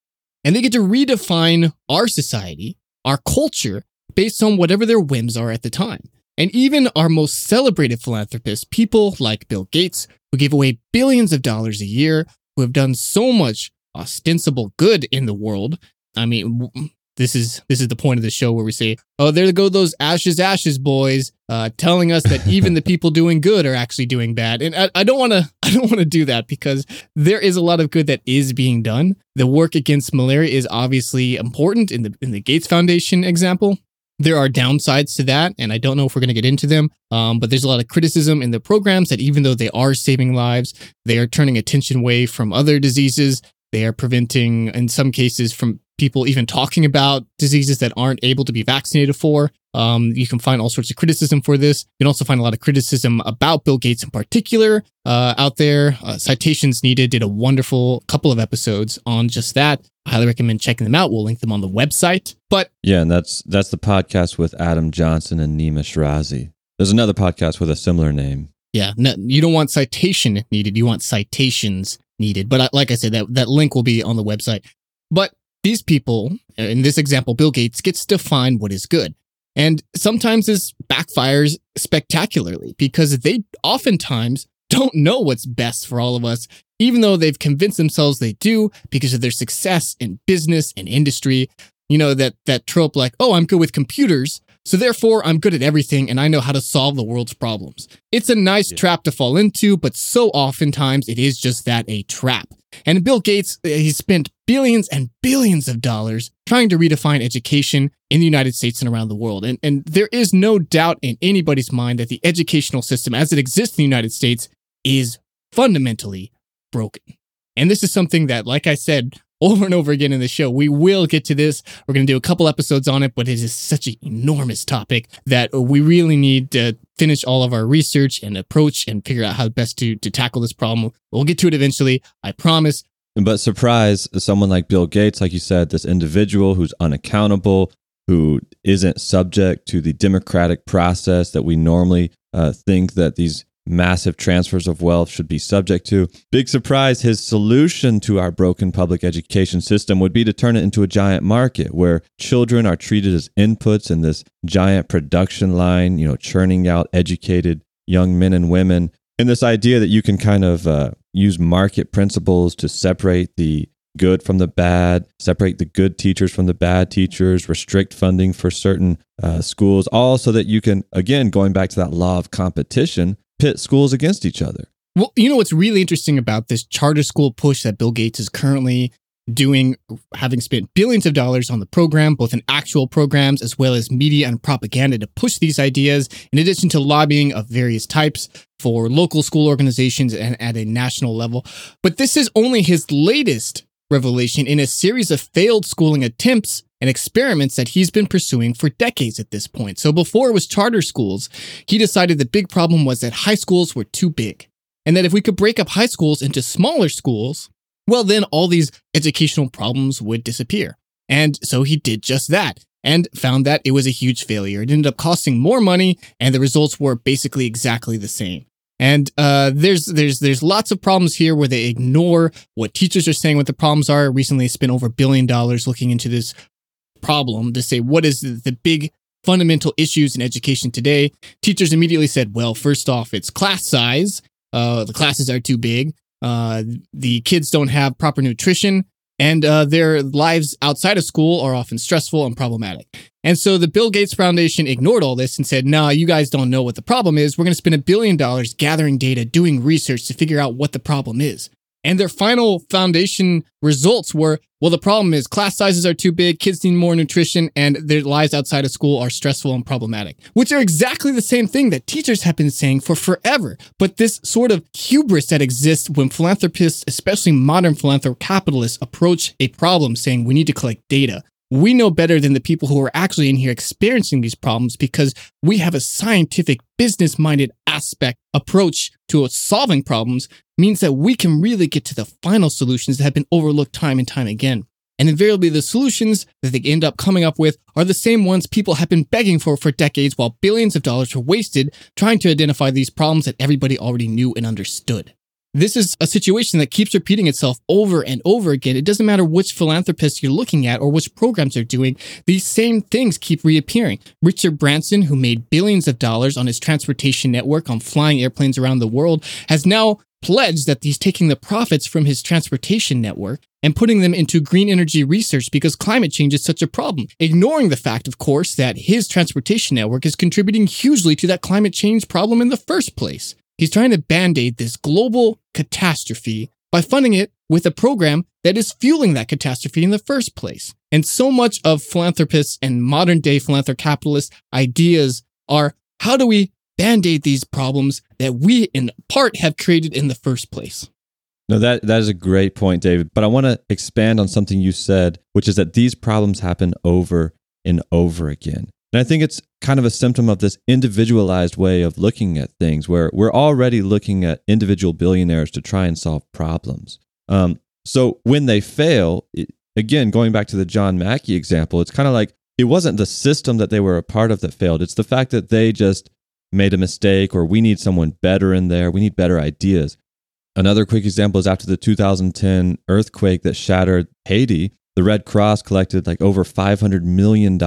And they get to redefine our society, our culture, based on whatever their whims are at the time. And even our most celebrated philanthropists, people like Bill Gates, who give away billions of dollars a year, who have done so much ostensible good in the world. I mean, this is this is the point of the show where we say, "Oh, there go those ashes, ashes, boys," uh, telling us that even the people doing good are actually doing bad. And I, don't want to I don't want to do that because there is a lot of good that is being done. The work against malaria is obviously important in the in the Gates Foundation example. There are downsides to that, and I don't know if we're going to get into them. Um, but there's a lot of criticism in the programs that even though they are saving lives, they are turning attention away from other diseases. They are preventing, in some cases, from people even talking about diseases that aren't able to be vaccinated for. Um, you can find all sorts of criticism for this. You can also find a lot of criticism about Bill Gates in particular uh, out there. Uh, Citations Needed did a wonderful couple of episodes on just that. I highly recommend checking them out. We'll link them on the website. But yeah, and that's that's the podcast with Adam Johnson and Nima Shirazi. There's another podcast with a similar name. Yeah, no, you don't want citation needed. You want citations needed. But I, like I said, that that link will be on the website. But these people, in this example, Bill Gates gets to define what is good. And sometimes this backfires spectacularly because they oftentimes don't know what's best for all of us, even though they've convinced themselves they do because of their success in business and industry. You know, that, that trope like, oh, I'm good with computers. So therefore, I'm good at everything and I know how to solve the world's problems. It's a nice yeah. trap to fall into, but so oftentimes it is just that a trap. And Bill Gates, uh, he spent billions and billions of dollars trying to redefine education in the United States and around the world. And, and there is no doubt in anybody's mind that the educational system as it exists in the United States is fundamentally broken. And this is something that, like I said over and over again in the show, we will get to this. We're going to do a couple episodes on it, but it is such an enormous topic that we really need to finish all of our research and approach and figure out how best to, to tackle this problem. We'll get to it eventually. I promise. But surprise, someone like Bill Gates, like you said, this individual who's unaccountable, who isn't subject to the democratic process that we normally uh, think that these massive transfers of wealth should be subject to. Big surprise, his solution to our broken public education system would be to turn it into a giant market where children are treated as inputs in this giant production line, you know, churning out educated young men and women. And this idea that you can kind of uh, use market principles to separate the good from the bad, separate the good teachers from the bad teachers, restrict funding for certain uh, schools, all so that you can, again, going back to that law of competition, pit schools against each other. Well, you know what's really interesting about this charter school push that Bill Gates is currently doing, having spent billions of dollars on the program, both in actual programs as well as media and propaganda to push these ideas, in addition to lobbying of various types for local school organizations and at a national level. But this is only his latest revelation in a series of failed schooling attempts and experiments that he's been pursuing for decades at this point. So before it was charter schools, he decided the big problem was that high schools were too big. And that if we could break up high schools into smaller schools, well, then all these educational problems would disappear. And so he did just that and found that it was a huge failure. It ended up costing more money, and the results were basically exactly the same. And uh, there's there's there's lots of problems here where they ignore what teachers are saying what the problems are. Recently, spent over a billion dollars looking into this problem to say what is the big fundamental issues in education today. Teachers immediately said, well, first off, it's class size. Uh, the classes are too big. Uh, the kids don't have proper nutrition and uh, their lives outside of school are often stressful and problematic. And so the Bill Gates Foundation ignored all this and said, no, you guys don't know what the problem is. We're going to spend a billion dollars gathering data, doing research to figure out what the problem is. And their final foundation results were well, the problem is class sizes are too big, kids need more nutrition, and their lives outside of school are stressful and problematic, which are exactly the same thing that teachers have been saying for forever. But this sort of hubris that exists when philanthropists, especially modern philanthropic capitalists, approach a problem saying we need to collect data we know better than the people who are actually in here experiencing these problems because we have a scientific, business minded aspect approach to solving problems means that we can really get to the final solutions that have been overlooked time and time again. And invariably, the solutions that they end up coming up with are the same ones people have been begging for for decades while billions of dollars were wasted trying to identify these problems that everybody already knew and understood. This is a situation that keeps repeating itself over and over again. It doesn't matter which philanthropist you're looking at or which programs they're doing, these same things keep reappearing. Richard Branson, who made billions of dollars on his transportation network on flying airplanes around the world, has now pledged that he's taking the profits from his transportation network and putting them into green energy research because climate change is such a problem, ignoring the fact, of course, that his transportation network is contributing hugely to that climate change problem in the first place. He's trying to band aid this global catastrophe by funding it with a program that is fueling that catastrophe in the first place. And so much of philanthropists and modern day philanthrocapitalists ideas are how do we band aid these problems that we in part have created in the first place? No, that, that is a great point, David. But I want to expand on something you said, which is that these problems happen over and over again. And I think it's kind of a symptom of this individualized way of looking at things where we're already looking at individual billionaires to try and solve problems. Um, so when they fail, it, again, going back to the John Mackey example, it's kind of like it wasn't the system that they were a part of that failed. It's the fact that they just made a mistake or we need someone better in there. We need better ideas. Another quick example is after the 2010 earthquake that shattered Haiti, the Red Cross collected like over $500 million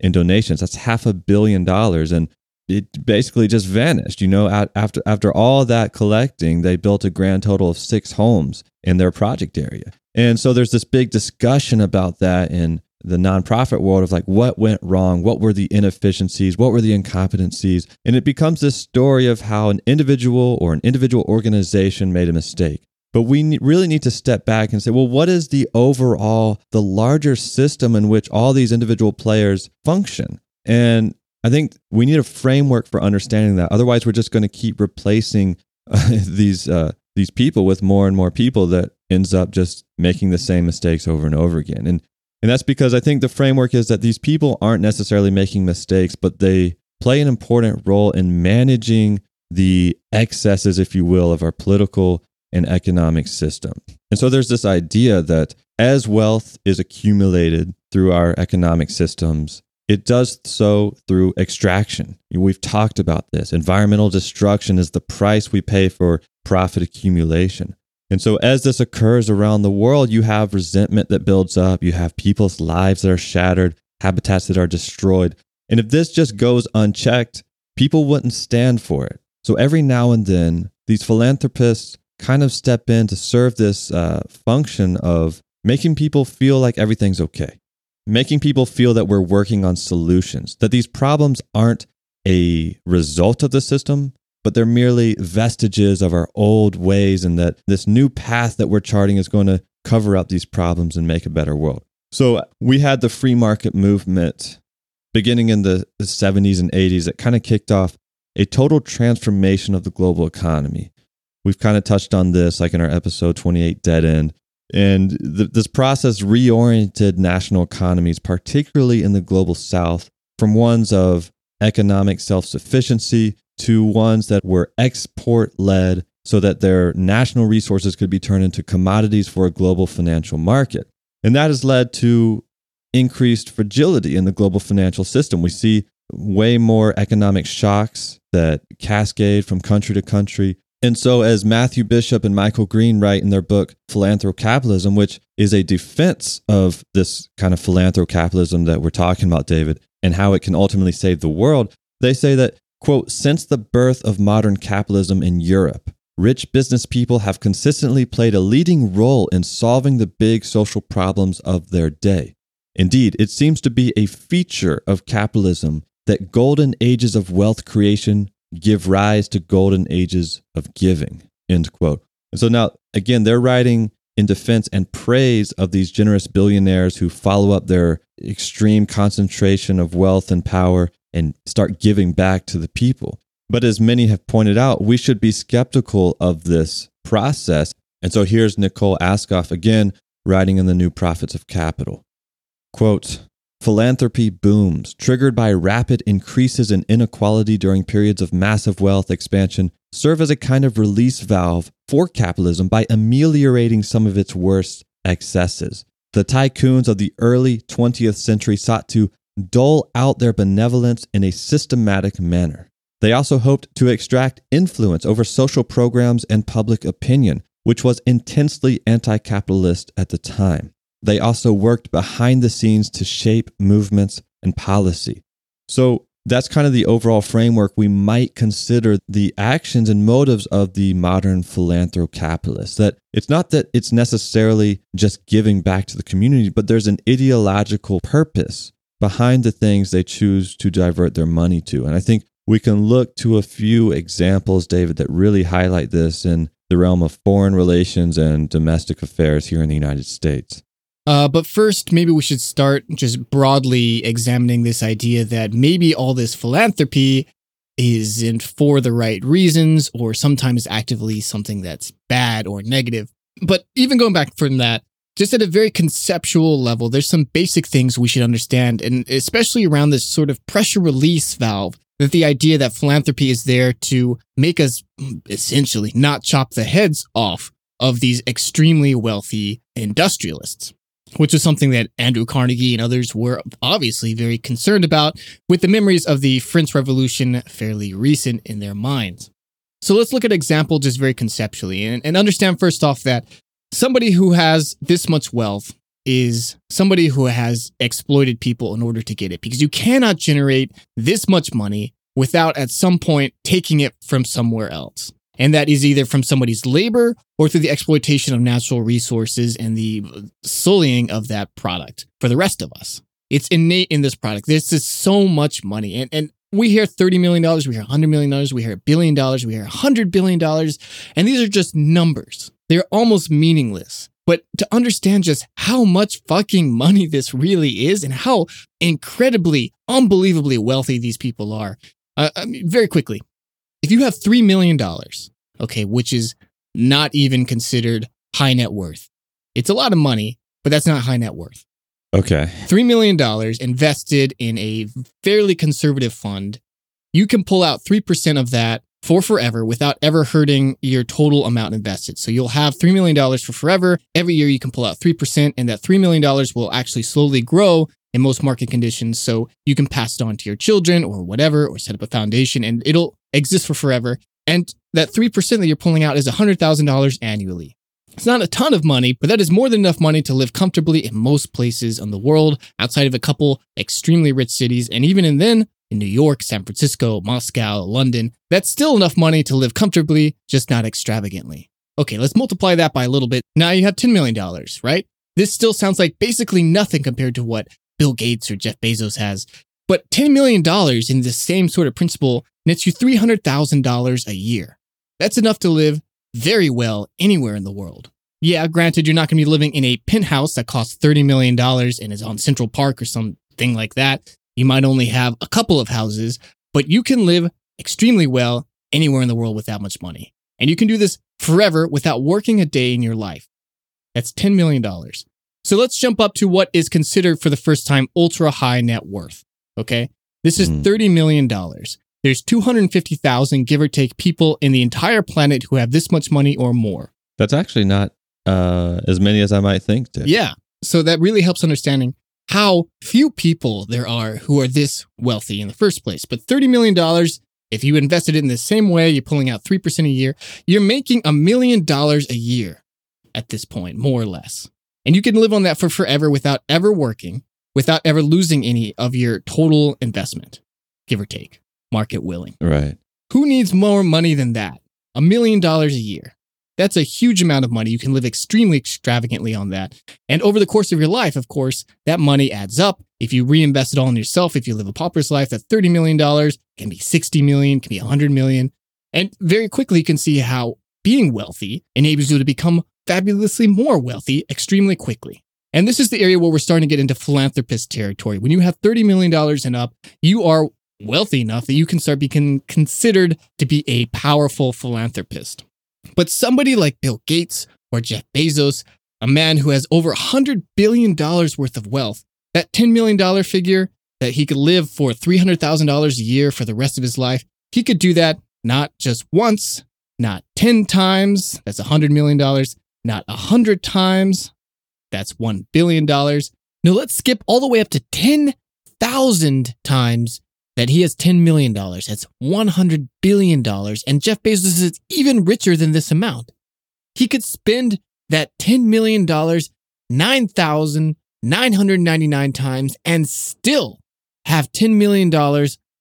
in donations. That's half a billion dollars. And it basically just vanished. You know, after after all that collecting, they built a grand total of six homes in their project area. And so there's this big discussion about that in the nonprofit world of like what went wrong, what were the inefficiencies, what were the incompetencies, and it becomes this story of how an individual or an individual organization made a mistake. But we really need to step back and say, well, what is the overall, the larger system in which all these individual players function? And I think we need a framework for understanding that. Otherwise, we're just going to keep replacing uh, these uh, these people with more and more people that ends up just making the same mistakes over and over again. And and that's because I think the framework is that these people aren't necessarily making mistakes, but they play an important role in managing the excesses, if you will, of our political and economic system. And so there's this idea that as wealth is accumulated through our economic systems, It does so through extraction. We've talked about this. Environmental destruction is the price we pay for profit accumulation. And so, as this occurs around the world, you have resentment that builds up, you have people's lives that are shattered, habitats that are destroyed. And if this just goes unchecked, people wouldn't stand for it. So, every now and then, these philanthropists kind of step in to serve this uh, function of making people feel like everything's okay, making people feel that we're working on solutions, that these problems aren't a result of the system, but they're merely vestiges of our old ways, and that this new path that we're charting is going to cover up these problems and make a better world. So we had the free market movement beginning in the 70s and 80s that kind of kicked off a total transformation of the global economy. We've kind of touched on this, like in our episode 28, Dead End. And th- this process reoriented national economies, particularly in the global south, from ones of economic self sufficiency to ones that were export led so that their national resources could be turned into commodities for a global financial market. And that has led to increased fragility in the global financial system. We see way more economic shocks that cascade from country to country. And so, as Matthew Bishop and Michael Green write in their book, Philanthrocapitalism, which is a defense of this kind of philanthrocapitalism that we're talking about, David, and how it can ultimately save the world, they say that, quote, since the birth of modern capitalism in Europe, rich business people have consistently played a leading role in solving the big social problems of their day. Indeed, it seems to be a feature of capitalism that golden ages of wealth creation give rise to golden ages of giving. End quote. And so now, again, they're writing in defense and praise of these generous billionaires who follow up their extreme concentration of wealth and power and start giving back to the people. But as many have pointed out, we should be skeptical of this process. And so here's Nicole Aschoff again, writing in the New Prophets of Capital. Quote, Philanthropy booms, triggered by rapid increases in inequality during periods of massive wealth expansion, serve as a kind of release valve for capitalism by ameliorating some of its worst excesses. The tycoons of the early 20th century sought to dole out their benevolence in a systematic manner. They also hoped to extract influence over social programs and public opinion, which was intensely anti capitalist at the time. They also worked behind the scenes to shape movements and policy. So that's kind of the overall framework we might consider the actions and motives of the modern philanthrocapitalist. That it's not that it's necessarily just giving back to the community, but there's an ideological purpose behind the things they choose to divert their money to. And I think we can look to a few examples, David, that really highlight this in the realm of foreign relations and domestic affairs here in the United States. Uh, but first, maybe we should start just broadly examining this idea that maybe all this philanthropy isn't for the right reasons or sometimes actively something that's bad or negative. But even going back from that, just at a very conceptual level, there's some basic things we should understand, and especially around this sort of pressure release valve. That the idea that philanthropy is there to make us essentially not chop the heads off of these extremely wealthy industrialists which was something that Andrew Carnegie and others were obviously very concerned about, with the memories of the French Revolution fairly recent in their minds. So let's look at example just very conceptually and, and understand first off that somebody who has this much wealth is somebody who has exploited people in order to get it because you cannot generate this much money without at some point taking it from somewhere else. And that is either from somebody's labor or through the exploitation of natural resources and the sullying of that product for the rest of us. It's innate in this product. This is so much money. And, and we hear $30 million, we hear $100 million, we hear a billion dollars, we hear $100 billion. And these are just numbers. They're almost meaningless. But to understand just how much fucking money this really is and how incredibly, unbelievably wealthy these people are, uh, I mean, very quickly, if you have $3 million, okay, which is not even considered high net worth, it's a lot of money, but that's not high net worth. Okay. $3 million invested in a fairly conservative fund. You can pull out 3% of that for forever without ever hurting your total amount invested. So you'll have $3 million for forever. Every year you can pull out 3%, and that $3 million will actually slowly grow in most market conditions. So you can pass it on to your children or whatever, or set up a foundation and it'll exist for forever. And that 3% that you're pulling out is $100,000 annually. It's not a ton of money, but that is more than enough money to live comfortably in most places in the world, outside of a couple extremely rich cities. And even in then, in New York, San Francisco, Moscow, London, that's still enough money to live comfortably, just not extravagantly. Okay, let's multiply that by a little bit. Now you have $10 million, right? This still sounds like basically nothing compared to what Bill Gates or Jeff Bezos has. But $10 million in the same sort of principle nets you $300,000 a year. That's enough to live very well anywhere in the world. Yeah, granted, you're not going to be living in a penthouse that costs $30 million and is on Central Park or something like that. You might only have a couple of houses, but you can live extremely well anywhere in the world with that much money. And you can do this forever without working a day in your life. That's $10 million. So let's jump up to what is considered for the first time ultra high net worth. Okay. This is $30 million. There's 250,000, give or take, people in the entire planet who have this much money or more. That's actually not uh, as many as I might think. Dick. Yeah. So that really helps understanding how few people there are who are this wealthy in the first place. But $30 million, if you invested it in the same way, you're pulling out 3% a year, you're making a million dollars a year at this point, more or less. And you can live on that for forever without ever working, without ever losing any of your total investment, give or take, market willing. Right. Who needs more money than that? A million dollars a year. That's a huge amount of money. You can live extremely extravagantly on that. And over the course of your life, of course, that money adds up. If you reinvest it all in yourself, if you live a pauper's life, that $30 million can be 60 million, can be 100 million. And very quickly, you can see how being wealthy enables you to become fabulously more wealthy extremely quickly. And this is the area where we're starting to get into philanthropist territory. When you have $30 million and up, you are wealthy enough that you can start being considered to be a powerful philanthropist. But somebody like Bill Gates or Jeff Bezos, a man who has over $100 billion worth of wealth, that $10 million figure that he could live for $300,000 a year for the rest of his life, he could do that not just once, not 10 times, that's $100 million, not 100 times, that's $1 billion. No, let's skip all the way up to 10,000 times that he has $10 million. That's $100 billion. And Jeff Bezos is even richer than this amount. He could spend that $10 million 9,999 times and still have $10 million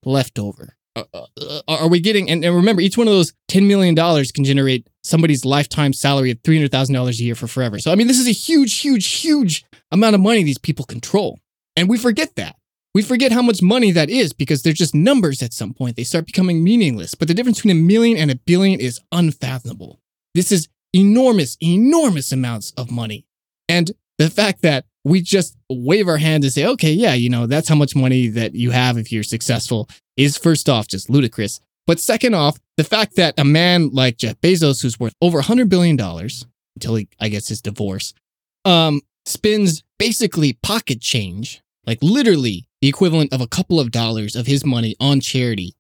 left over. Uh, uh, are we getting, and, and remember, each one of those $10 million can generate somebody's lifetime salary of $300,000 a year for forever. So, I mean, this is a huge, huge, huge amount of money these people control. And we forget that. We forget how much money that is because they're just numbers at some point. They start becoming meaningless. But the difference between a million and a billion is unfathomable. This is enormous, enormous amounts of money. And the fact that we just wave our hand and say, okay, yeah, you know, that's how much money that you have if you're successful is first off just ludicrous. But second off, the fact that a man like Jeff Bezos, who's worth over $100 billion until he, I guess, his divorce, um, spends basically pocket change, like literally the equivalent of a couple of dollars of his money on charity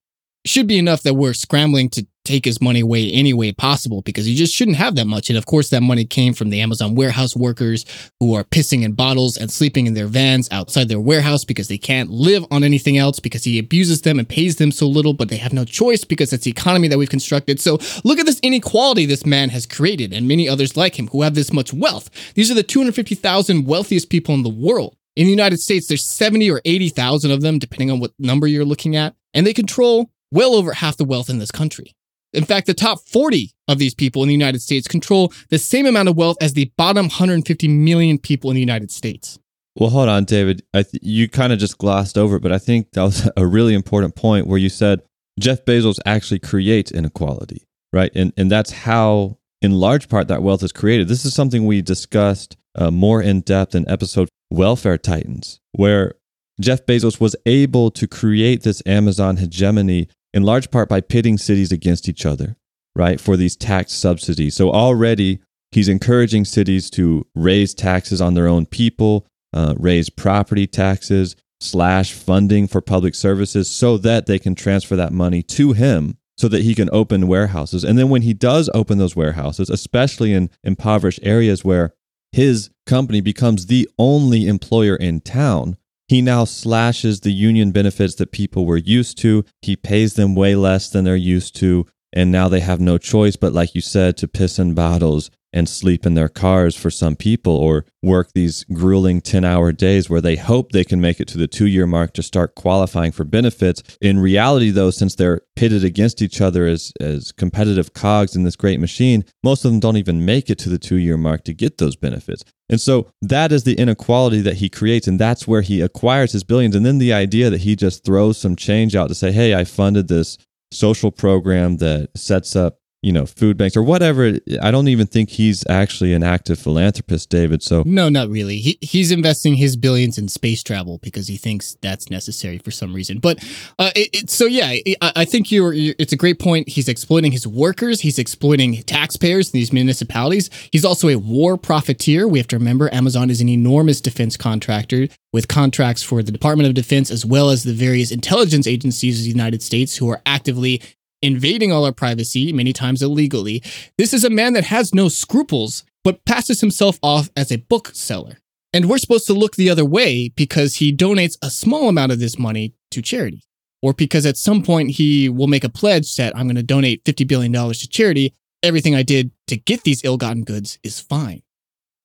should be enough that we're scrambling to take his money away any way possible because he just shouldn't have that much. And of course, that money came from the Amazon warehouse workers who are pissing in bottles and sleeping in their vans outside their warehouse because they can't live on anything else because he abuses them and pays them so little, but they have no choice because it's the economy that we've constructed. So look at this inequality this man has created and many others like him who have this much wealth. These are the 250,000 wealthiest people in the world. In the United States, there's 70 or 80,000 of them, depending on what number you're looking at, and they control well over half the wealth in this country. In fact, the top 40 of these people in the United States control the same amount of wealth as the bottom 150 million people in the United States. Well, hold on, David. Th- you kind of just glossed over it, but I think that was a really important point where you said Jeff Bezos actually creates inequality, right? And and that's how, in large part, that wealth is created. This is something we discussed uh, more in depth in episode Welfare Titans, where Jeff Bezos was able to create this Amazon hegemony in large part by pitting cities against each other, right, for these tax subsidies. So already he's encouraging cities to raise taxes on their own people, uh, raise property taxes, slash funding for public services so that they can transfer that money to him so that he can open warehouses. And then when he does open those warehouses, especially in impoverished areas where his company becomes the only employer in town, he now slashes the union benefits that people were used to. He pays them way less than they're used to. And now they have no choice but, like you said, to piss in bottles and sleep in their cars for some people or work these grueling 10 hour days where they hope they can make it to the two year mark to start qualifying for benefits. In reality, though, since they're pitted against each other as, as competitive cogs in this great machine, most of them don't even make it to the two year mark to get those benefits. And so that is the inequality that he creates. And that's where he acquires his billions. And then the idea that he just throws some change out to say, hey, I funded this social program that sets up you know, food banks or whatever. I don't even think he's actually an active philanthropist, David. So no, not really. He, he's investing his billions in space travel because he thinks that's necessary for some reason. But uh, it, it, so yeah, I, think you're, you're, It's a great point. He's exploiting his workers. He's exploiting taxpayers in these municipalities. He's also a war profiteer. We have to remember Amazon is an enormous defense contractor with contracts for the Department of Defense as well as the various intelligence agencies of the United States who are actively invading all our privacy, many times illegally. This is a man that has no scruples, but passes himself off as a bookseller. And we're supposed to look the other way because he donates a small amount of this money to charity. Or because at some point he will make a pledge that I'm going to donate $50 billion to charity. Everything I did to get these ill gotten goods is fine.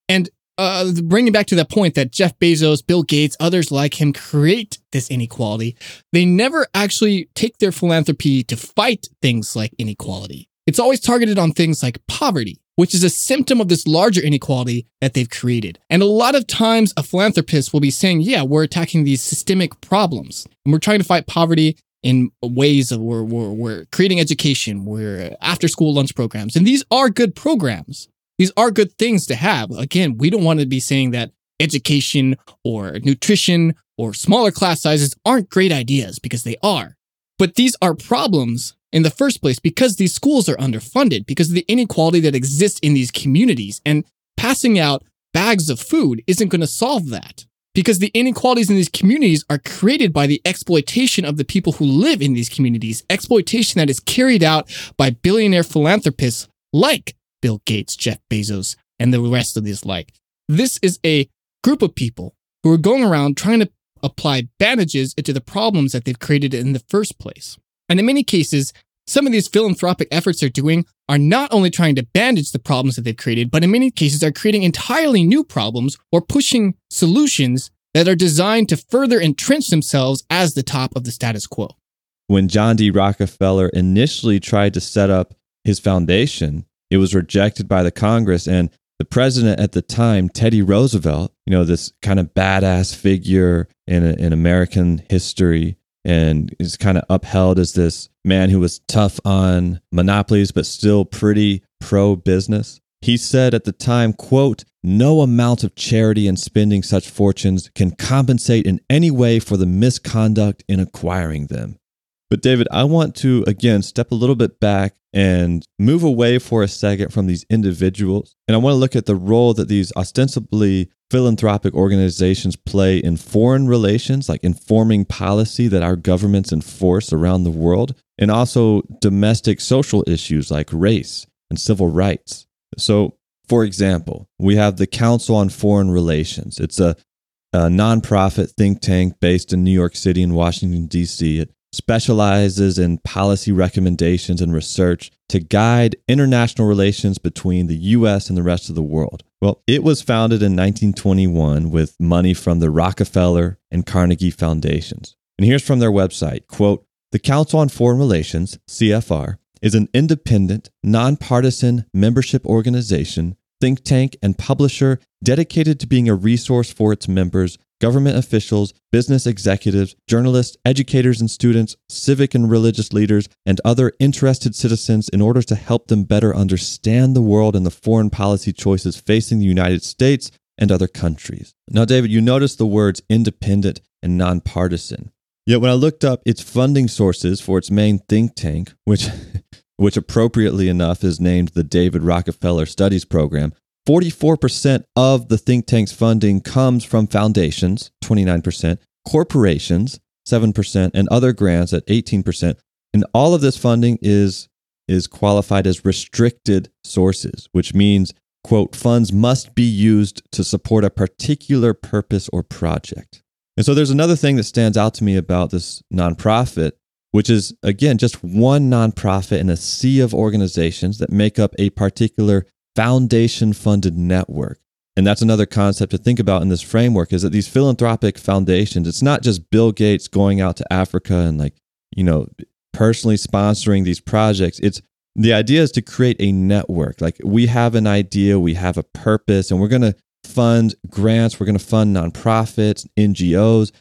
And uh, bringing back to that point that Jeff Bezos, Bill Gates, others like him create this inequality, they never actually take their philanthropy to fight things like inequality. It's always targeted on things like poverty, which is a symptom of this larger inequality that they've created. And a lot of times, a philanthropist will be saying, Yeah, we're attacking these systemic problems and we're trying to fight poverty in ways of we're, we're, we're creating education, we're after school lunch programs. And these are good programs. These are good things to have. Again, we don't want to be saying that education or nutrition or smaller class sizes aren't great ideas because they are. But these are problems in the first place because these schools are underfunded, because of the inequality that exists in these communities. And passing out bags of food isn't going to solve that because the inequalities in these communities are created by the exploitation of the people who live in these communities, exploitation that is carried out by billionaire philanthropists like Bill Gates, Jeff Bezos, and the rest of this like. This is a group of people who are going around trying to apply bandages into the problems that they've created in the first place. And in many cases, some of these philanthropic efforts they're doing are not only trying to bandage the problems that they've created, but in many cases are creating entirely new problems or pushing solutions that are designed to further entrench themselves as the top of the status quo. When John D. Rockefeller initially tried to set up his foundation, it was rejected by the Congress. And the president at the time, Teddy Roosevelt, you know, this kind of badass figure in, in American history, and is kind of upheld as this man who was tough on monopolies, but still pretty pro business. He said at the time, quote, no amount of charity in spending such fortunes can compensate in any way for the misconduct in acquiring them. But David, I want to again step a little bit back and move away for a second from these individuals. And I want to look at the role that these ostensibly philanthropic organizations play in foreign relations, like informing policy that our governments enforce around the world, and also domestic social issues like race and civil rights. So, for example, we have the Council on Foreign Relations. It's a, a nonprofit think tank based in New York City and Washington, D.C. It specializes in policy recommendations and research to guide international relations between the US and the rest of the world. Well, it was founded in 1921 with money from the Rockefeller and Carnegie Foundations. And here's from their website, quote, "The Council on Foreign Relations, CFR, is an independent, nonpartisan membership organization, think tank, and publisher dedicated to being a resource for its members government officials, business executives, journalists, educators and students, civic and religious leaders, and other interested citizens in order to help them better understand the world and the foreign policy choices facing the United States and other countries. Now, David, you notice the words independent and nonpartisan. Yet when I looked up its funding sources for its main think tank, which which appropriately enough is named the David Rockefeller Studies Program, 44% of the think tank's funding comes from foundations, 29%, corporations, 7%, and other grants at 18%. And all of this funding is, is qualified as restricted sources, which means, quote, funds must be used to support a particular purpose or project. And so there's another thing that stands out to me about this nonprofit, which is, again, just one nonprofit in a sea of organizations that make up a particular foundation funded network. And that's another concept to think about in this framework is that these philanthropic foundations, it's not just Bill Gates going out to Africa and like, you know, personally sponsoring these projects. It's the idea is to create a network. Like we have an idea, we have a purpose, and we're going to fund grants, we're going to fund nonprofits, NGOs,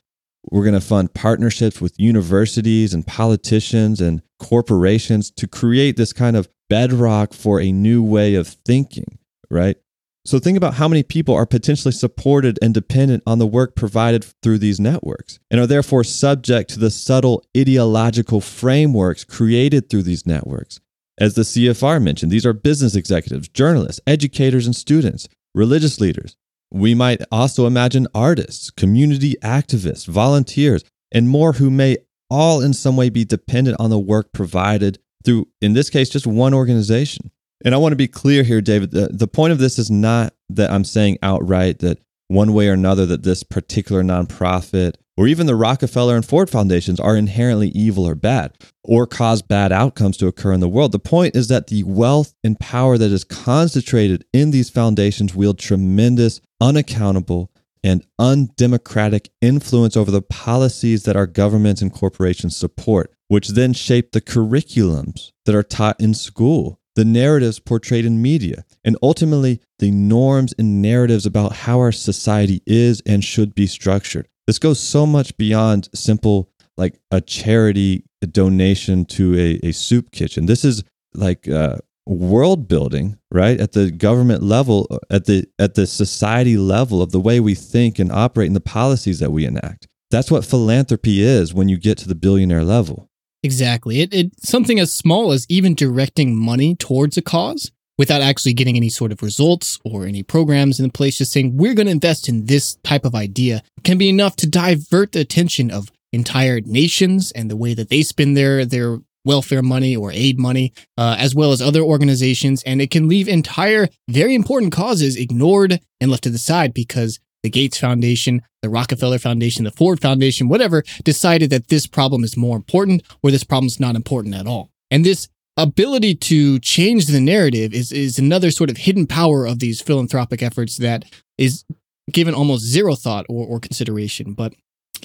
we're going to fund partnerships with universities and politicians and corporations to create this kind of bedrock for a new way of thinking, right? So think about how many people are potentially supported and dependent on the work provided through these networks and are therefore subject to the subtle ideological frameworks created through these networks. As the CFR mentioned, these are business executives, journalists, educators, and students, religious leaders. We might also imagine artists, community activists, volunteers, and more who may all in some way be dependent on the work provided through, in this case, just one organization. And I want to be clear here, David. The, the point of this is not that I'm saying outright that one way or another that this particular nonprofit or even the Rockefeller and Ford foundations are inherently evil or bad or cause bad outcomes to occur in the world. The point is that the wealth and power that is concentrated in these foundations wield tremendous, unaccountable, and undemocratic influence over the policies that our governments and corporations support, which then shape the curriculums that are taught in school the narratives portrayed in media, and ultimately the norms and narratives about how our society is and should be structured. This goes so much beyond simple, like a charity donation to a, a soup kitchen. This is like uh, world building, right? At the government level, at the at the society level of the way we think and operate and the policies that we enact. That's what philanthropy is when you get to the billionaire level. Exactly. It, it something as small as even directing money towards a cause without actually getting any sort of results or any programs in place, just saying we're going to invest in this type of idea can be enough to divert the attention of entire nations and the way that they spend their their welfare money or aid money, uh, as well as other organizations, and it can leave entire very important causes ignored and left to the side because the Gates Foundation, the Rockefeller Foundation, the Ford Foundation, whatever, decided that this problem is more important or this problem is not important at all. And this ability to change the narrative is, is another sort of hidden power of these philanthropic efforts that is given almost zero thought or, or consideration. But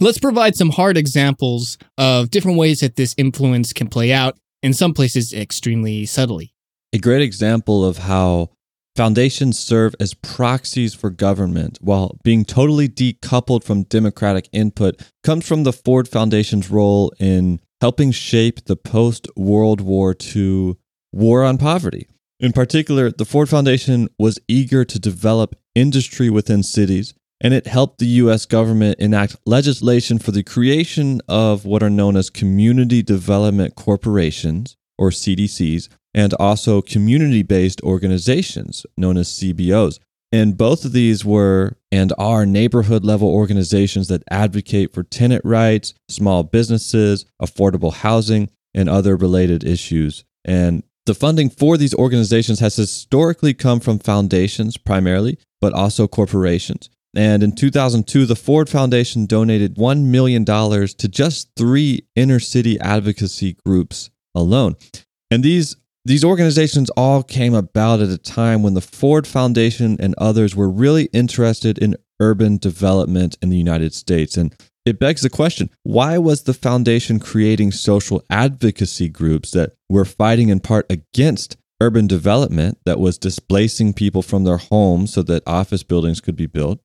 let's provide some hard examples of different ways that this influence can play out, in some places extremely subtly. A great example of how Foundations serve as proxies for government while being totally decoupled from democratic input comes from the Ford Foundation's role in helping shape the post World War II war on poverty. In particular, the Ford Foundation was eager to develop industry within cities, and it helped the US government enact legislation for the creation of what are known as community development corporations, or CDCs, and also community based organizations known as CBOs. And both of these were and are neighborhood level organizations that advocate for tenant rights, small businesses, affordable housing, and other related issues. And the funding for these organizations has historically come from foundations primarily, but also corporations. And in 2002, the Ford Foundation donated $1 million to just three inner city advocacy groups alone. And these these organizations all came about at a time when the Ford Foundation and others were really interested in urban development in the United States. And it begs the question why was the foundation creating social advocacy groups that were fighting in part against urban development that was displacing people from their homes so that office buildings could be built?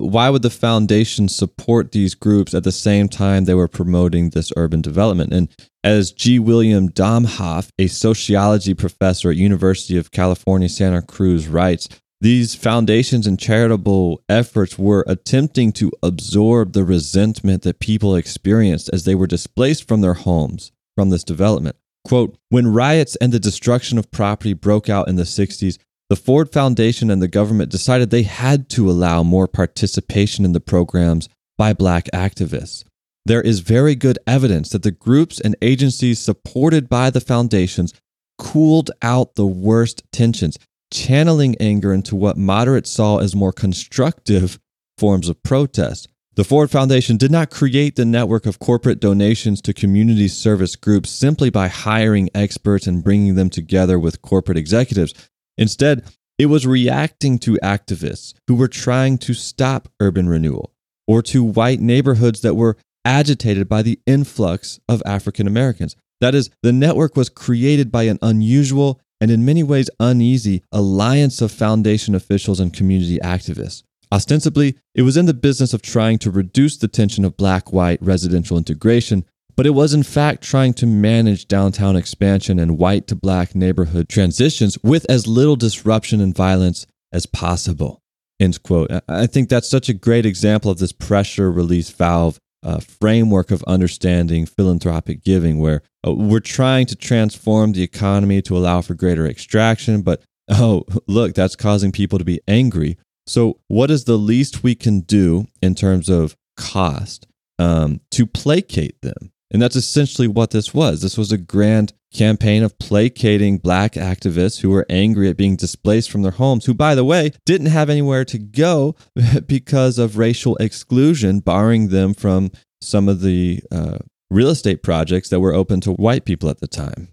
Why would the foundation support these groups at the same time they were promoting this urban development? And as G. William Domhoff, a sociology professor at University of California, Santa Cruz, writes, these foundations and charitable efforts were attempting to absorb the resentment that people experienced as they were displaced from their homes from this development. Quote, when riots and the destruction of property broke out in the 60s, the Ford Foundation and the government decided they had to allow more participation in the programs by black activists. There is very good evidence that the groups and agencies supported by the foundations cooled out the worst tensions, channeling anger into what moderates saw as more constructive forms of protest. The Ford Foundation did not create the network of corporate donations to community service groups simply by hiring experts and bringing them together with corporate executives. Instead, it was reacting to activists who were trying to stop urban renewal or to white neighborhoods that were agitated by the influx of African Americans. That is, the network was created by an unusual and in many ways uneasy alliance of foundation officials and community activists. Ostensibly, it was in the business of trying to reduce the tension of black white residential integration, but it was in fact trying to manage downtown expansion and white to black neighborhood transitions with as little disruption and violence as possible. End quote. I think that's such a great example of this pressure release valve uh, framework of understanding philanthropic giving, where uh, we're trying to transform the economy to allow for greater extraction, but oh, look, that's causing people to be angry. So, what is the least we can do in terms of cost um, to placate them? And that's essentially what this was. This was a grand campaign of placating black activists who were angry at being displaced from their homes, who, by the way, didn't have anywhere to go because of racial exclusion, barring them from some of the uh, real estate projects that were open to white people at the time.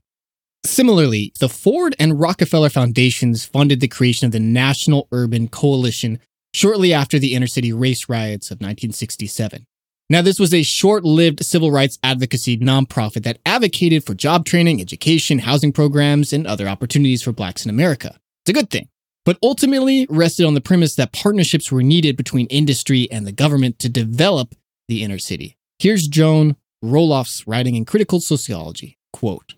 Similarly, the Ford and Rockefeller Foundations funded the creation of the National Urban Coalition shortly after the inner city race riots of 1967. Now, this was a short lived civil rights advocacy nonprofit that advocated for job training, education, housing programs, and other opportunities for blacks in America. It's a good thing, but ultimately rested on the premise that partnerships were needed between industry and the government to develop the inner city. Here's Joan Roelofs' writing in Critical Sociology. Quote,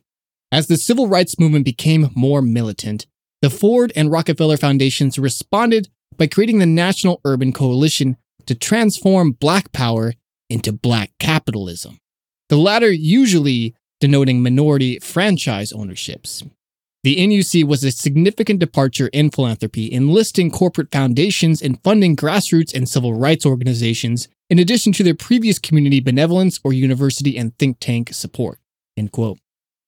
as the civil rights movement became more militant, the Ford and Rockefeller Foundations responded by creating the National Urban Coalition to transform black power into black capitalism. The latter usually denoting minority franchise ownerships. The NUC was a significant departure in philanthropy, enlisting corporate foundations and funding grassroots and civil rights organizations, in addition to their previous community benevolence or university and think tank support. End quote.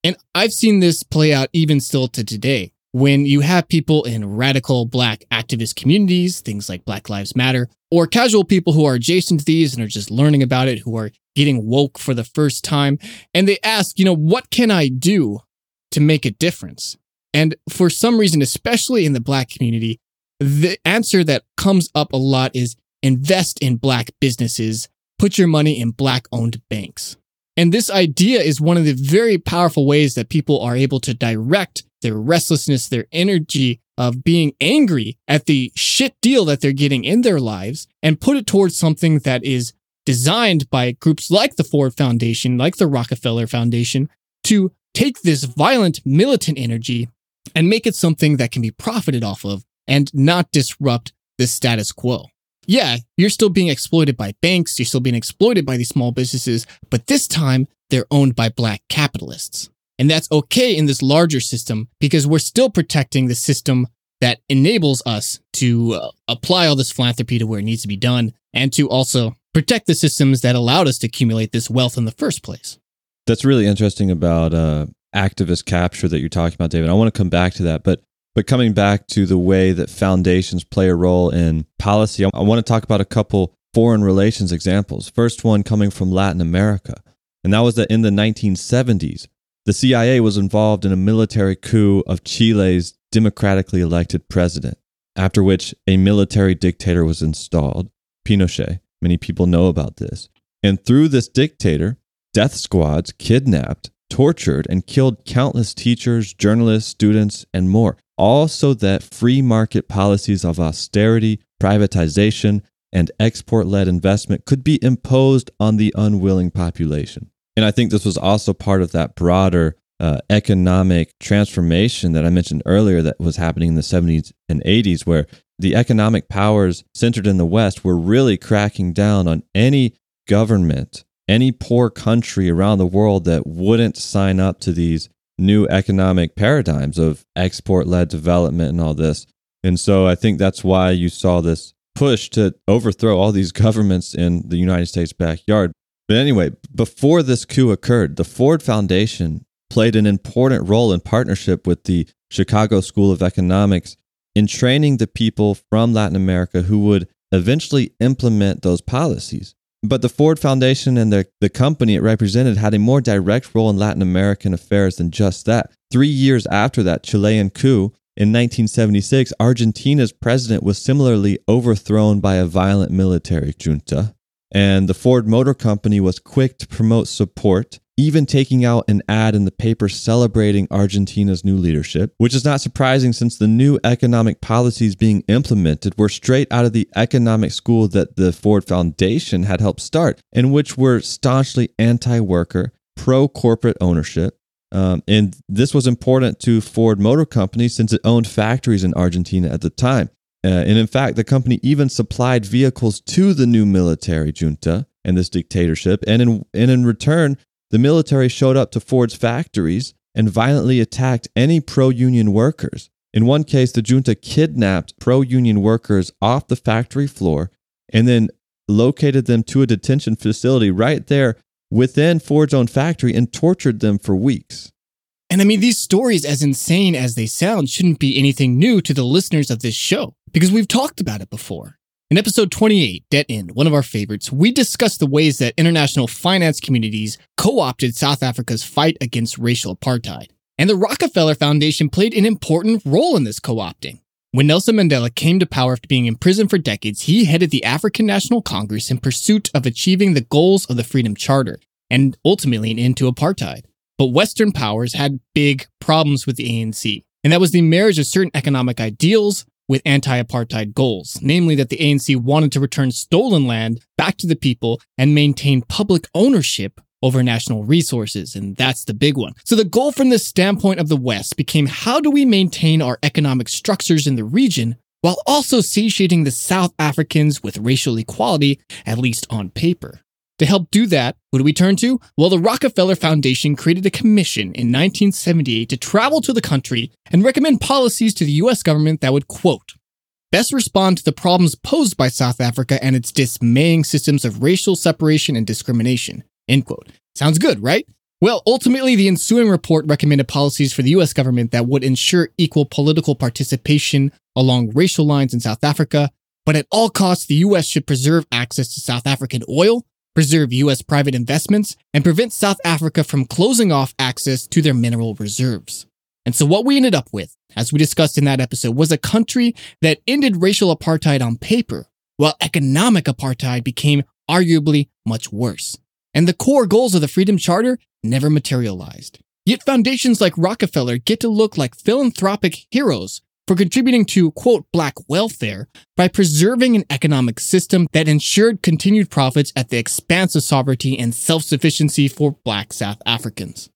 And I've seen this play out even still to today. When you have people in radical black activist communities, things like Black Lives Matter, or casual people who are adjacent to these and are just learning about it, who are getting woke for the first time, and they ask, you know, what can I do to make a difference? And for some reason, especially in the black community, the answer that comes up a lot is invest in black businesses, put your money in black owned banks. And this idea is one of the very powerful ways that people are able to direct their restlessness, their energy of being angry at the shit deal that they're getting in their lives and put it towards something that is designed by groups like the Ford Foundation, like the Rockefeller Foundation, to take this violent militant energy and make it something that can be profited off of and not disrupt the status quo yeah, you're still being exploited by banks, you're still being exploited by these small businesses, but this time they're owned by black capitalists. And that's okay in this larger system because we're still protecting the system that enables us to uh, apply all this philanthropy to where it needs to be done and to also protect the systems that allowed us to accumulate this wealth in the first place. That's really interesting about uh, activist capture that you're talking about, David. I want to come back to that, but but coming back to the way that foundations play a role in policy, I want to talk about a couple foreign relations examples. First one coming from Latin America. And that was that in the 1970s, the CIA was involved in a military coup of Chile's democratically elected president, after which a military dictator was installed, Pinochet. Many people know about this. And through this dictator, death squads kidnapped, tortured, and killed countless teachers, journalists, students, and more all so that free market policies of austerity, privatization, and export led investment could be imposed on the unwilling population. And I think this was also part of that broader uh, economic transformation that I mentioned earlier that was happening in the 70s and 80s, where the economic powers centered in the West were really cracking down on any government, any poor country around the world that wouldn't sign up to these new economic paradigms of export led development and all this. And so I think that's why you saw this push to overthrow all these governments in the United States backyard. But anyway, before this coup occurred, the Ford Foundation played an important role in partnership with the Chicago School of Economics in training the people from Latin America who would eventually implement those policies. But the Ford Foundation and the, the company it represented had a more direct role in Latin American affairs than just that. Three years after that Chilean coup in 1976, Argentina's president was similarly overthrown by a violent military junta. And the Ford Motor Company was quick to promote support even taking out an ad in the paper celebrating Argentina's new leadership, which is not surprising since the new economic policies being implemented were straight out of the economic school that the Ford Foundation had helped start, and which were staunchly anti worker, pro corporate ownership. Um, and this was important to Ford Motor Company since it owned factories in Argentina at the time. Uh, and in fact, the company even supplied vehicles to the new military junta and this dictatorship. And in, and in return, the military showed up to Ford's factories and violently attacked any pro union workers. In one case, the junta kidnapped pro union workers off the factory floor and then located them to a detention facility right there within Ford's own factory and tortured them for weeks. And I mean, these stories, as insane as they sound, shouldn't be anything new to the listeners of this show because we've talked about it before. In episode 28, Debt End, one of our favorites, we discussed the ways that international finance communities co opted South Africa's fight against racial apartheid. And the Rockefeller Foundation played an important role in this co opting. When Nelson Mandela came to power after being in prison for decades, he headed the African National Congress in pursuit of achieving the goals of the Freedom Charter and ultimately an end to apartheid. But Western powers had big problems with the ANC, and that was the marriage of certain economic ideals with anti apartheid goals, namely that the ANC wanted to return stolen land back to the people and maintain public ownership over national resources. And that's the big one. So the goal from the standpoint of the West became how do we maintain our economic structures in the region while also satiating the South Africans with racial equality, at least on paper? To help do that, who do we turn to? Well, the Rockefeller Foundation created a commission in 1978 to travel to the country and recommend policies to the US government that would, quote, best respond to the problems posed by South Africa and its dismaying systems of racial separation and discrimination, end quote. Sounds good, right? Well, ultimately, the ensuing report recommended policies for the US government that would ensure equal political participation along racial lines in South Africa, but at all costs, the US should preserve access to South African oil preserve U.S. private investments, and prevent South Africa from closing off access to their mineral reserves. And so, what we ended up with, as we discussed in that episode, was a country that ended racial apartheid on paper, while economic apartheid became arguably much worse. And the core goals of the Freedom Charter never materialized. Yet foundations like Rockefeller get to look like philanthropic heroes for contributing to, quote, black welfare by preserving an economic system that ensured continued profits at the expense of sovereignty and self sufficiency for black South Africans.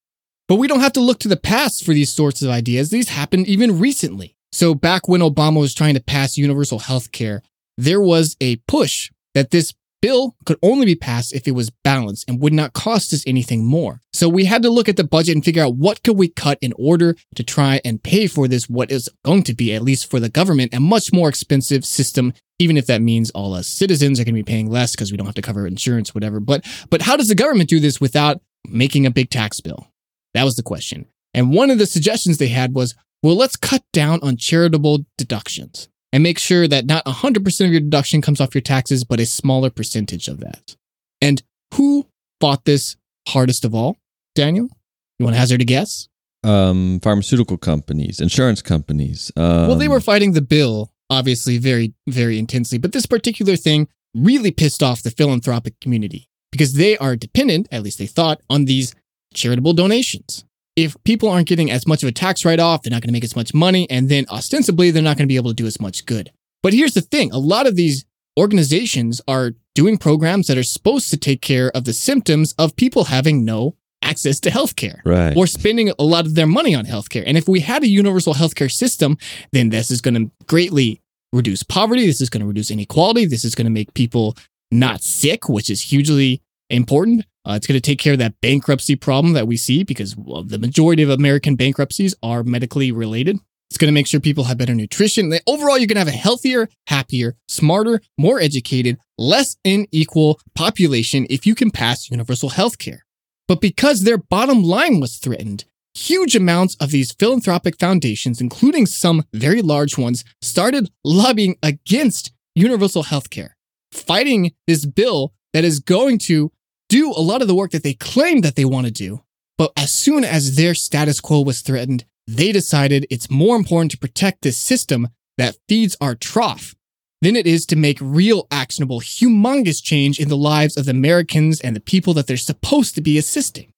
But we don't have to look to the past for these sorts of ideas. These happened even recently. So back when Obama was trying to pass universal health care, there was a push that this bill could only be passed if it was balanced and would not cost us anything more. So we had to look at the budget and figure out what could we cut in order to try and pay for this what is going to be at least for the government a much more expensive system even if that means all us citizens are going to be paying less because we don't have to cover insurance whatever. But but how does the government do this without making a big tax bill? That was the question. And one of the suggestions they had was, well, let's cut down on charitable deductions and make sure that not 100% of your deduction comes off your taxes, but a smaller percentage of that. And who fought this hardest of all? Daniel, you want to hazard a guess? Um, pharmaceutical companies, insurance companies. Um, well, they were fighting the bill, obviously, very, very intensely. But this particular thing really pissed off the philanthropic community because they are dependent, at least they thought, on these charitable donations if people aren't getting as much of a tax write off, they're not going to make as much money, and then ostensibly, they're not going to be able to do as much good. But here's the thing a lot of these organizations are doing programs that are supposed to take care of the symptoms of people having no access to healthcare right. or spending a lot of their money on healthcare. And if we had a universal healthcare system, then this is going to greatly reduce poverty. This is going to reduce inequality. This is going to make people not sick, which is hugely important. Uh, it's going to take care of that bankruptcy problem that we see because well, the majority of American bankruptcies are medically related. It's going to make sure people have better nutrition. Overall, you're going to have a healthier, happier, smarter, more educated, less unequal population if you can pass universal health care. But because their bottom line was threatened, huge amounts of these philanthropic foundations, including some very large ones, started lobbying against universal health care, fighting this bill that is going to do a lot of the work that they claim that they want to do. But as soon as their status quo was threatened, they decided it's more important to protect this system that feeds our trough than it is to make real, actionable, humongous change in the lives of the Americans and the people that they're supposed to be assisting.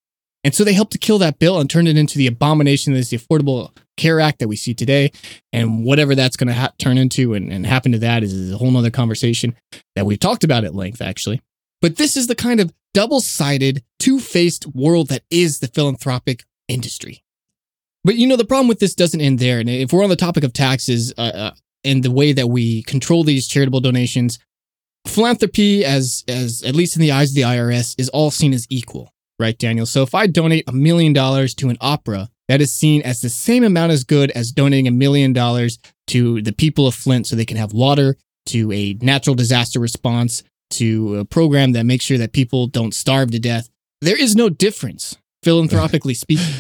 And so they helped to kill that bill and turn it into the abomination that is the Affordable Care Act that we see today. And whatever that's going to ha- turn into and, and happen to that is a whole nother conversation that we've talked about at length, actually. But this is the kind of double sided, two faced world that is the philanthropic industry. But you know, the problem with this doesn't end there. And if we're on the topic of taxes uh, uh, and the way that we control these charitable donations, philanthropy, as as at least in the eyes of the IRS, is all seen as equal, right, Daniel? So if I donate a million dollars to an opera, that is seen as the same amount as good as donating a million dollars to the people of Flint so they can have water, to a natural disaster response, to a program that makes sure that people don't starve to death. There is no difference, philanthropically speaking.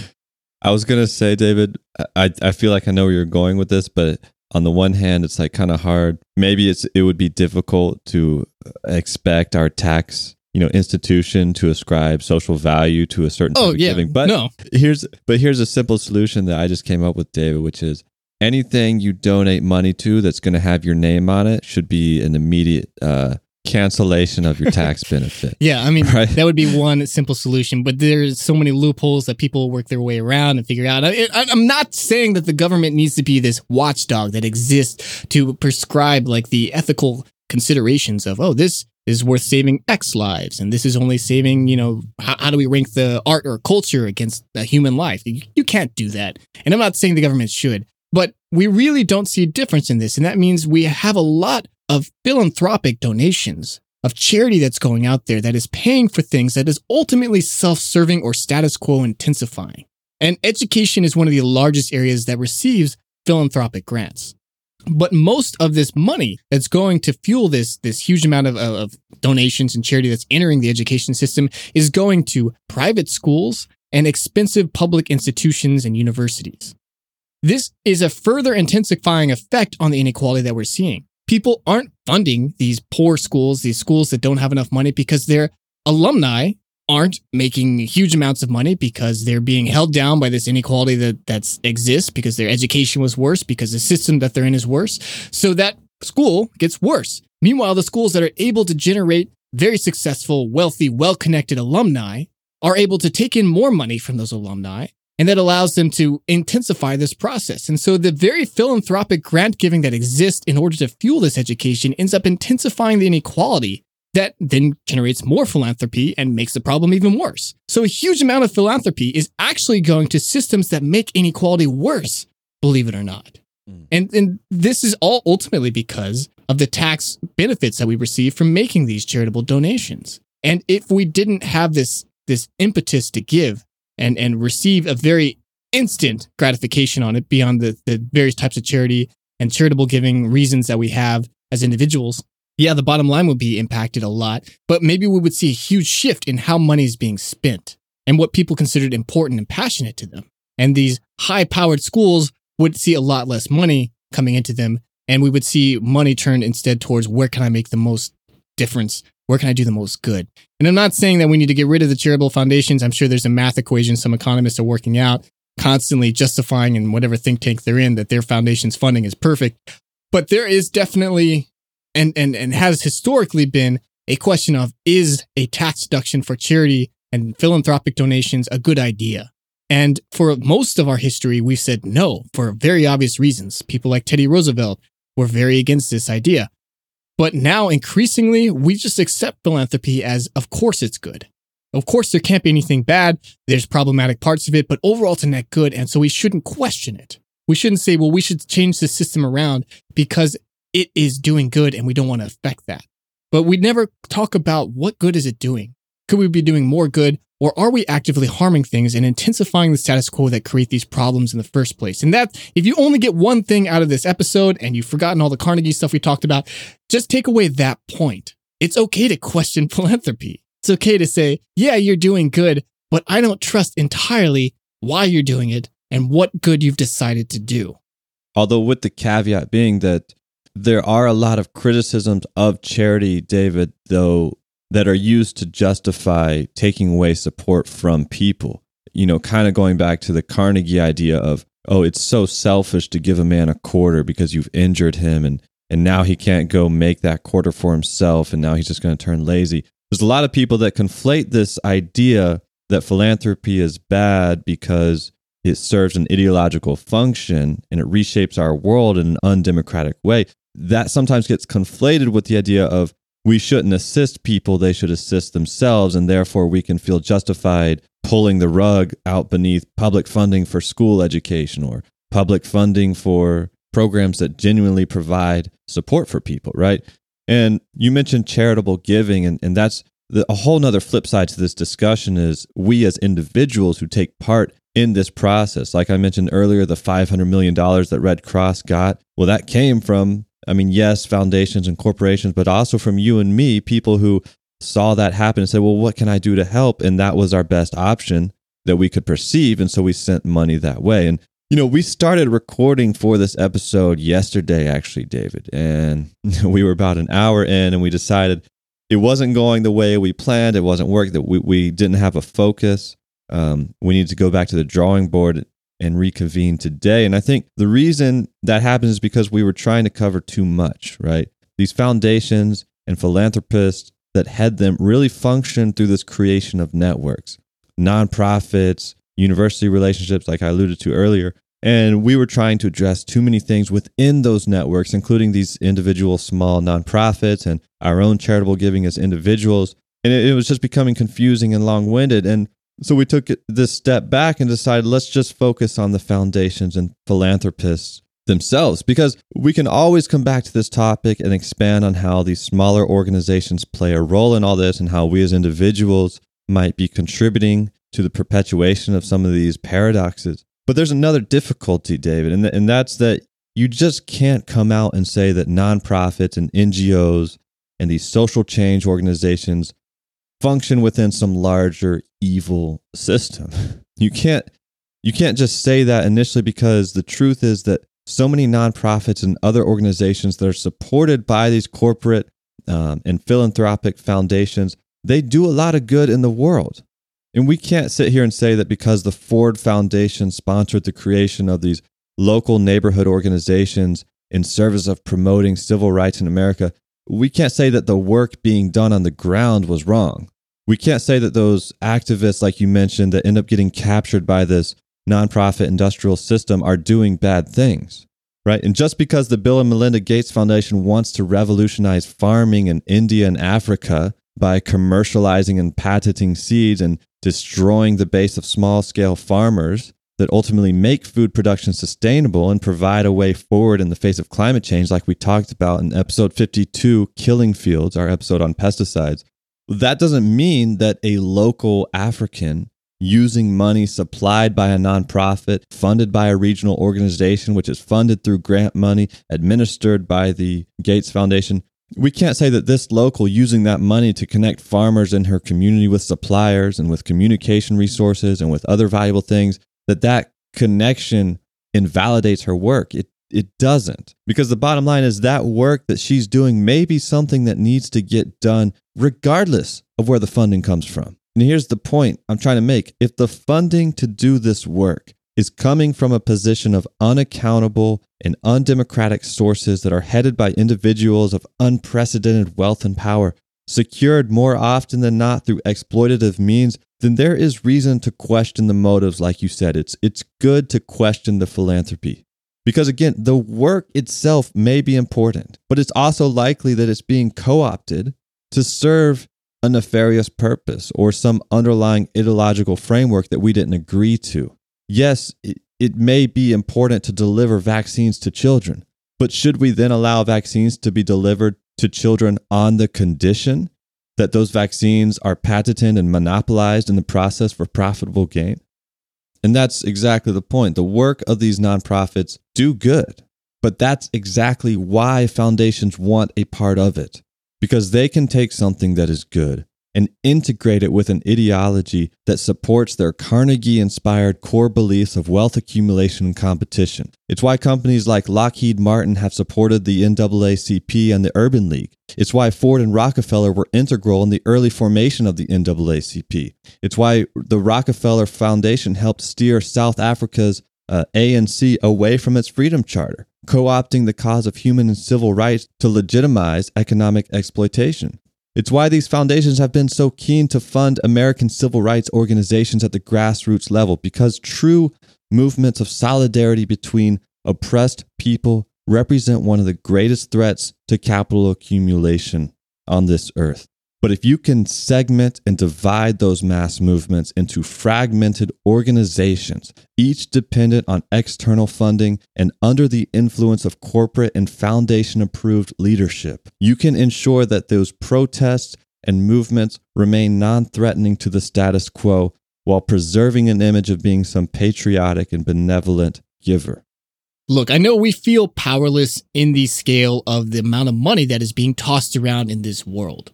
I was gonna say, David, I I feel like I know where you're going with this, but on the one hand, it's like kind of hard. Maybe it's it would be difficult to expect our tax you know institution to ascribe social value to a certain Oh yeah, giving. But no, here's but here's a simple solution that I just came up with, David, which is anything you donate money to that's going to have your name on it should be an immediate uh, cancellation of your tax benefit. yeah. I mean, Right. that would be one simple solution. But there's so many loopholes that people work their way around and figure out. I, I- I'm not saying that the government needs to be this watchdog that exists to prescribe like the ethical considerations of, oh, this is worth saving X lives, and this is only saving, you know, how, how do we rank the art or culture against a human life? You, you can't do that. And I'm not saying the government should, but we really don't see a difference in this. And that means we have a lot of philanthropic donations of charity that's going out there that is paying for things that is ultimately self-serving or status quo intensifying. And education is one of the largest areas that receives philanthropic grants. But most of this money that's going to fuel this, this huge amount of, of donations and charity that's entering the education system is going to private schools and expensive public institutions and universities. This is a further intensifying effect on the inequality that we're seeing. People aren't funding these poor schools, these schools that don't have enough money because their alumni aren't making huge amounts of money because they're being held down by this inequality that that's exists because their education was worse because the system that they're in is worse. So that school gets worse. Meanwhile, the schools that are able to generate very successful, wealthy, well-connected alumni are able to take in more money from those alumni and that allows them to intensify this process. And so the very philanthropic grant giving that exists in order to fuel this education ends up intensifying the inequality that then generates more philanthropy and makes the problem even worse. So a huge amount of philanthropy is actually going to systems that make inequality worse, believe it or not. Mm. And and this is all ultimately because of the tax benefits that we receive from making these charitable donations. And if we didn't have this this impetus to give and and receive a very instant gratification on it beyond the, the various types of charity and charitable giving reasons that we have as individuals, yeah, the bottom line would be impacted a lot, but maybe we would see a huge shift in how money is being spent and what people considered important and passionate to them. And these high powered schools would see a lot less money coming into them. And we would see money turned instead towards where can I make the most difference? Where can I do the most good? And I'm not saying that we need to get rid of the charitable foundations. I'm sure there's a math equation some economists are working out, constantly justifying in whatever think tank they're in that their foundation's funding is perfect. But there is definitely and and and has historically been a question of is a tax deduction for charity and philanthropic donations a good idea? And for most of our history, we've said no for very obvious reasons. People like Teddy Roosevelt were very against this idea. But now increasingly, we just accept philanthropy as, of course, it's good. Of course, there can't be anything bad. There's problematic parts of it, but overall, it's a net good. And so we shouldn't question it. We shouldn't say, well, we should change the system around because it is doing good and we don't want to affect that. But we never talk about what good is it doing? Could we be doing more good or are we actively harming things and intensifying the status quo that create these problems in the first place? And that, if you only get one thing out of this episode and you've forgotten all the Carnegie stuff we talked about, just take away that point. It's okay to question philanthropy. It's okay to say, yeah, you're doing good, but I don't trust entirely why you're doing it and what good you've decided to do. Although, with the caveat being that there are a lot of criticisms of charity, David, though that are used to justify taking away support from people. You know, kind of going back to the Carnegie idea of, oh, it's so selfish to give a man a quarter because you've injured him and and now he can't go make that quarter for himself and now he's just going to turn lazy. There's a lot of people that conflate this idea that philanthropy is bad because it serves an ideological function and it reshapes our world in an undemocratic way. That sometimes gets conflated with the idea of we shouldn't assist people, they should assist themselves, and therefore we can feel justified pulling the rug out beneath public funding for school education or public funding for programs that genuinely provide support for people, right? And you mentioned charitable giving, and, and that's the, a whole nother flip side to this discussion is we as individuals who take part in this process. Like I mentioned earlier, the $500 million that Red Cross got, well, that came from, I mean, yes, foundations and corporations, but also from you and me, people who saw that happen and said, well, what can I do to help? And that was our best option that we could perceive. And so we sent money that way. And, you know, we started recording for this episode yesterday, actually, David. And we were about an hour in and we decided it wasn't going the way we planned. It wasn't working. That we, we didn't have a focus. Um, we need to go back to the drawing board and reconvene today. And I think the reason that happens is because we were trying to cover too much, right? These foundations and philanthropists that head them really function through this creation of networks, nonprofits, university relationships, like I alluded to earlier. And we were trying to address too many things within those networks, including these individual small nonprofits and our own charitable giving as individuals. And it, was just becoming confusing and long winded. And so we took this step back and decided let's just focus on the foundations and philanthropists themselves because we can always come back to this topic and expand on how these smaller organizations play a role in all this and how we as individuals might be contributing to the perpetuation of some of these paradoxes. But there's another difficulty, David, and, th- and that's that you just can't come out and say that nonprofits and NGOs and these social change organizations function within some larger evil system. You can't you can't just say that initially because the truth is that so many nonprofits and other organizations that are supported by these corporate um, and philanthropic foundations they do a lot of good in the world and we can't sit here and say that because the Ford Foundation sponsored the creation of these local neighborhood organizations in service of promoting civil rights in America, we can't say that the work being done on the ground was wrong. We can't say that those activists, like you mentioned, that end up getting captured by this nonprofit industrial system are doing bad things, right? And just because the Bill and Melinda Gates Foundation wants to revolutionize farming in India and Africa by commercializing and patenting seeds and destroying the base of small scale farmers that ultimately make food production sustainable and provide a way forward in the face of climate change, like we talked about in episode 52, Killing Fields, our episode on pesticides. That doesn't mean that a local African using money supplied by a nonprofit, funded by a regional organization, which is funded through grant money, administered by the Gates Foundation, we can't say that this local using that money to connect farmers in her community with suppliers and with communication resources and with other valuable things that that connection invalidates her work. It it doesn't. Because the bottom line is that work that she's doing may be something that needs to get done regardless of where the funding comes from. And here's the point i'm trying to make. If the funding to do this work is coming from a position of unaccountable and undemocratic sources that are headed by individuals of unprecedented wealth and power, secured more often than not through exploitative means, then there is reason to question the motives, like you said. It's, it's good to question the philanthropy. Because again, the work itself may be important, but it's also likely that it's being co opted to serve a nefarious purpose or some underlying ideological framework that we didn't agree to yes, it, it may be important to deliver vaccines to children, but should we then allow vaccines to be delivered to children on the condition that those vaccines are patented and monopolized in the process for profitable gain? And that's exactly the point. The work of these nonprofits do good, but that's exactly why foundations want a part of it because they can take something that is good and integrate it with an ideology that supports their Carnegie inspired core beliefs of wealth accumulation and competition. It's why companies like Lockheed Martin have supported the NAACP and the Urban League. It's why Ford and Rockefeller were integral in the early formation of the NAACP. It's why the Rockefeller Foundation helped steer South Africa's uh, ANC away from its Freedom Charter, co opting the cause of human and civil rights to legitimize economic exploitation. It's why these foundations have been so keen to fund American civil rights organizations at the grassroots level, because true movements of solidarity between oppressed people represent one of the greatest threats to capital accumulation on this earth. But if you can segment and divide those mass movements into fragmented organizations, each dependent on external funding and under the influence of corporate and foundation approved leadership, you can ensure that those protests and movements remain non threatening to the status quo while preserving an image of being some patriotic and benevolent giver. Look, I know we feel powerless in the scale of the amount of money that is being tossed around in this world.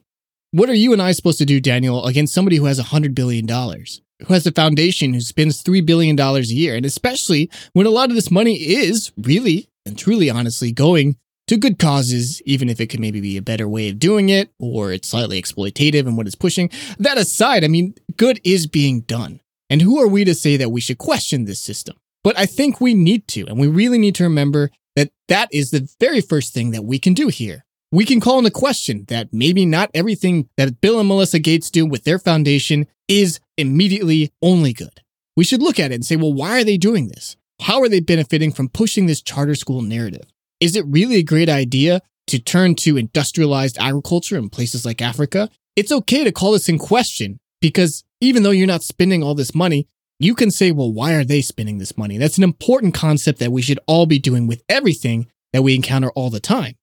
What are you and I supposed to do, Daniel, against somebody who has $100 billion, who has a foundation who spends $3 billion a year? And especially when a lot of this money is really and truly honestly going to good causes, even if it could maybe be a better way of doing it or it's slightly exploitative in what it's pushing. That aside, I mean, good is being done. And who are we to say that we should question this system? But I think we need to, and we really need to remember that that is the very first thing that we can do here we can call into question that maybe not everything that Bill and Melinda Gates do with their foundation is immediately only good. We should look at it and say, well, why are they doing this? How are they benefiting from pushing this charter school narrative? Is it really a great idea to turn to industrialized agriculture in places like Africa? It's okay to call this in question because even though you're not spending all this money, you can say, well, why are they spending this money? That's an important concept that we should all be doing with everything that we encounter all the time.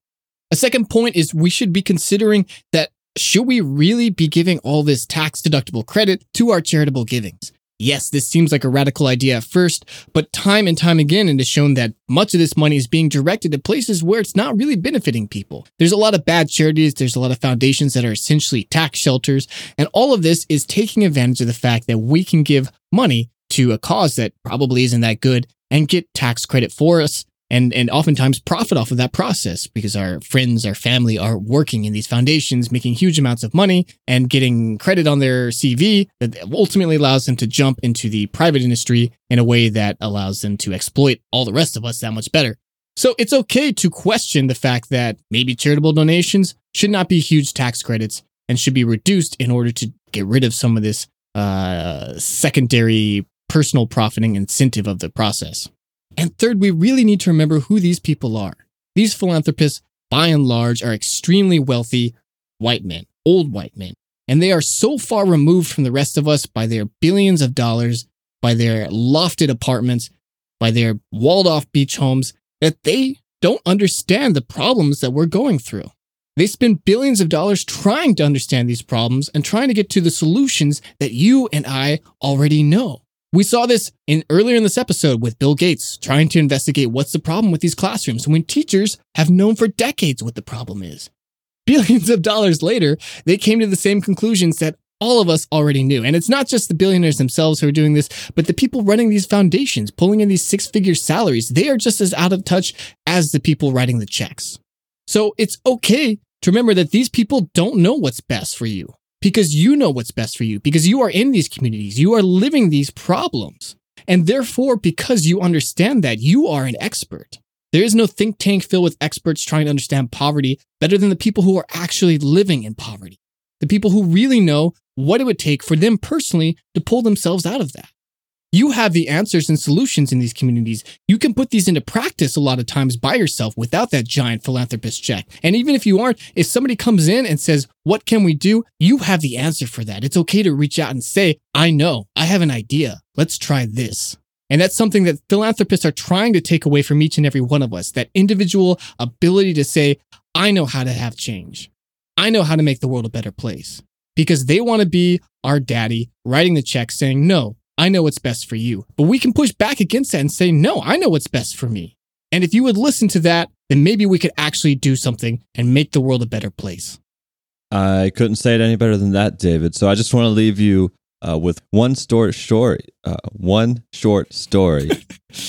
A second point is we should be considering that should we really be giving all this tax deductible credit to our charitable givings? Yes, this seems like a radical idea at first, but time and time again it has shown that much of this money is being directed to places where it's not really benefiting people. There's a lot of bad charities, there's a lot of foundations that are essentially tax shelters, and all of this is taking advantage of the fact that we can give money to a cause that probably isn't that good and get tax credit for us and and oftentimes profit off of that process because our friends, our family are working in these foundations, making huge amounts of money and getting credit on their CV that ultimately allows them to jump into the private industry in a way that allows them to exploit all the rest of us that much better. So it's okay to question the fact that maybe charitable donations should not be huge tax credits and should be reduced in order to get rid of some of this uh, secondary personal profiting incentive of the process. And third, we really need to remember who these people are. These philanthropists, by and large, are extremely wealthy white men, old white men. And they are so far removed from the rest of us by their billions of dollars, by their lofted apartments, by their walled off beach homes, that they don't understand the problems that we're going through. They spend billions of dollars trying to understand these problems and trying to get to the solutions that you and I already know. We saw this in earlier in this episode with Bill Gates trying to investigate what's the problem with these classrooms when teachers have known for decades what the problem is. Billions of dollars later, they came to the same conclusions that all of us already knew. And it's not just the billionaires themselves who are doing this, but the people running these foundations, pulling in these six figure salaries. They are just as out of touch as the people writing the checks. So it's okay to remember that these people don't know what's best for you because you know what's best for you, because you are in these communities, you are living these problems. And therefore, because you understand that, you are an expert. There is no think tank filled with experts trying to understand poverty better than the people who are actually living in poverty. The people who really know what it would take for them personally to pull themselves out of that. You have the answers and solutions in these communities. You can put these into practice a lot of times by yourself without that giant philanthropist check. And even if you aren't, if somebody comes in and says, What can we do? You have the answer for that. It's okay to reach out and say, I know, I have an idea. Let's try this. And that's something that philanthropists are trying to take away from each and every one of us that individual ability to say, I know how to have change. I know how to make the world a better place because they want to be our daddy writing the check saying, No, I know what's best for you. But we can push back against that and say, no, I know what's best for me. And if you would listen to that, then maybe we could actually do something and make the world a better place. I couldn't say it any better than that, David. So I just want to leave you uh, with one short story. Uh, one short story.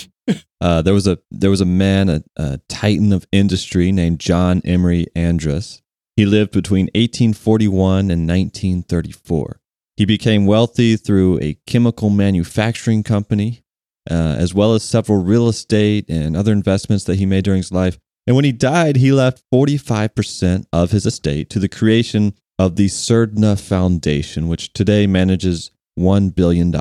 uh, there was a there was a man, a, a titan of industry named John Emery Andrus. He lived between 1841 and 1934. He became wealthy through a chemical manufacturing company, uh, as well as several real estate and other investments that he made during his life. And when he died, he left 45% of his estate to the creation of the Surdna Foundation, which today manages $1 billion.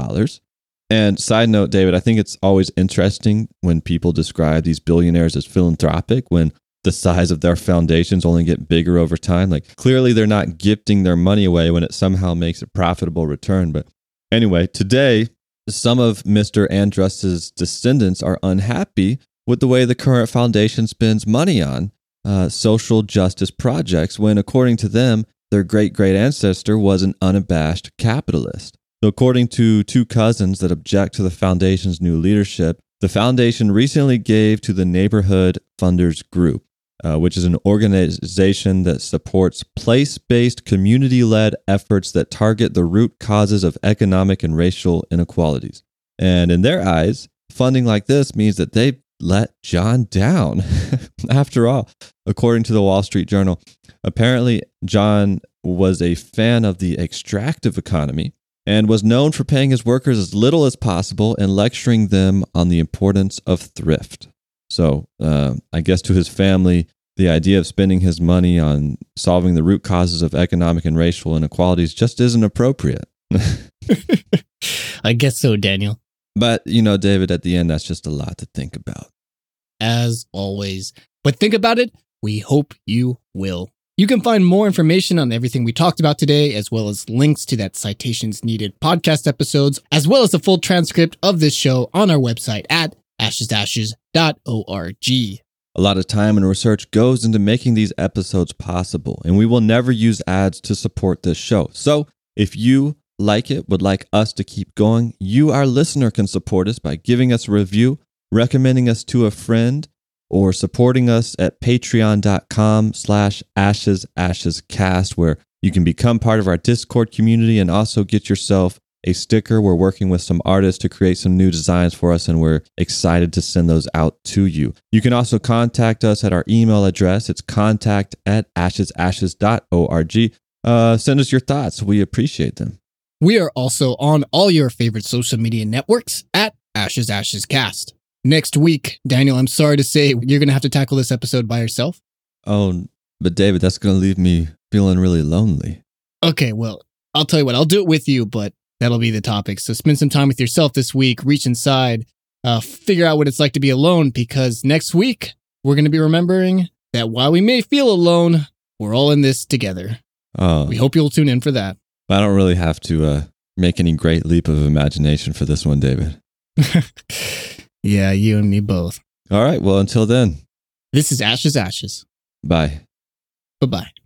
And side note, David, I think it's always interesting when people describe these billionaires as philanthropic when the size of their foundations only get bigger over time. Like clearly they're not gifting their money away when it somehow makes a profitable return. But anyway, today, some of Mr. Andrus's descendants are unhappy with the way the current foundation spends money on uh, social justice projects when, according to them, their great great ancestor was an unabashed capitalist. So, according to two cousins that object to the foundation's new leadership, the foundation recently gave to the Neighborhood Funders Group, uh, which is an organization that supports place based, community led efforts that target the root causes of economic and racial inequalities. And in their eyes, funding like this means that they let John down. After all, according to the Wall Street Journal, apparently John was a fan of the extractive economy and was known for paying his workers as little as possible and lecturing them on the importance of thrift. So, uh, I guess to his family, the idea of spending his money on solving the root causes of economic and racial inequalities just isn't appropriate. I guess so, Daniel. But, you know, David, at the end, that's just a lot to think about. As always. But think about it. We hope you will. You can find more information on everything we talked about today, as well as links to that citations needed podcast episodes, as well as the full transcript of this show on our website at ashesashes.org. A lot of time and research goes into making these episodes possible, and we will never use ads to support this show. So if you like it, would like us to keep going, you, our listener, can support us by giving us a review, recommending us to a friend, or supporting us at patreon.com slash ashes ashes cast where you can become part of our discord community and also get yourself a sticker we're working with some artists to create some new designs for us and we're excited to send those out to you you can also contact us at our email address it's contact at ashesashes.org uh, send us your thoughts we appreciate them we are also on all your favorite social media networks at ashes ashes cast next week. Daniel, I'm sorry to say you're going to have to tackle this episode by yourself. Oh, but David, that's going to leave me feeling really lonely. Okay, well, I'll tell you what, I'll do it with you, but that'll be the topic. So spend some time with yourself this week, reach inside, uh, figure out what it's like to be alone, because next week we're going to be remembering that while we may feel alone, we're all in this together. Oh. We hope you'll tune in for that. I don't really have to uh, make any great leap of imagination for this one, David. Yeah, you and me both. All right. Well, until then, this is Ashes Ashes. Bye. Bye bye.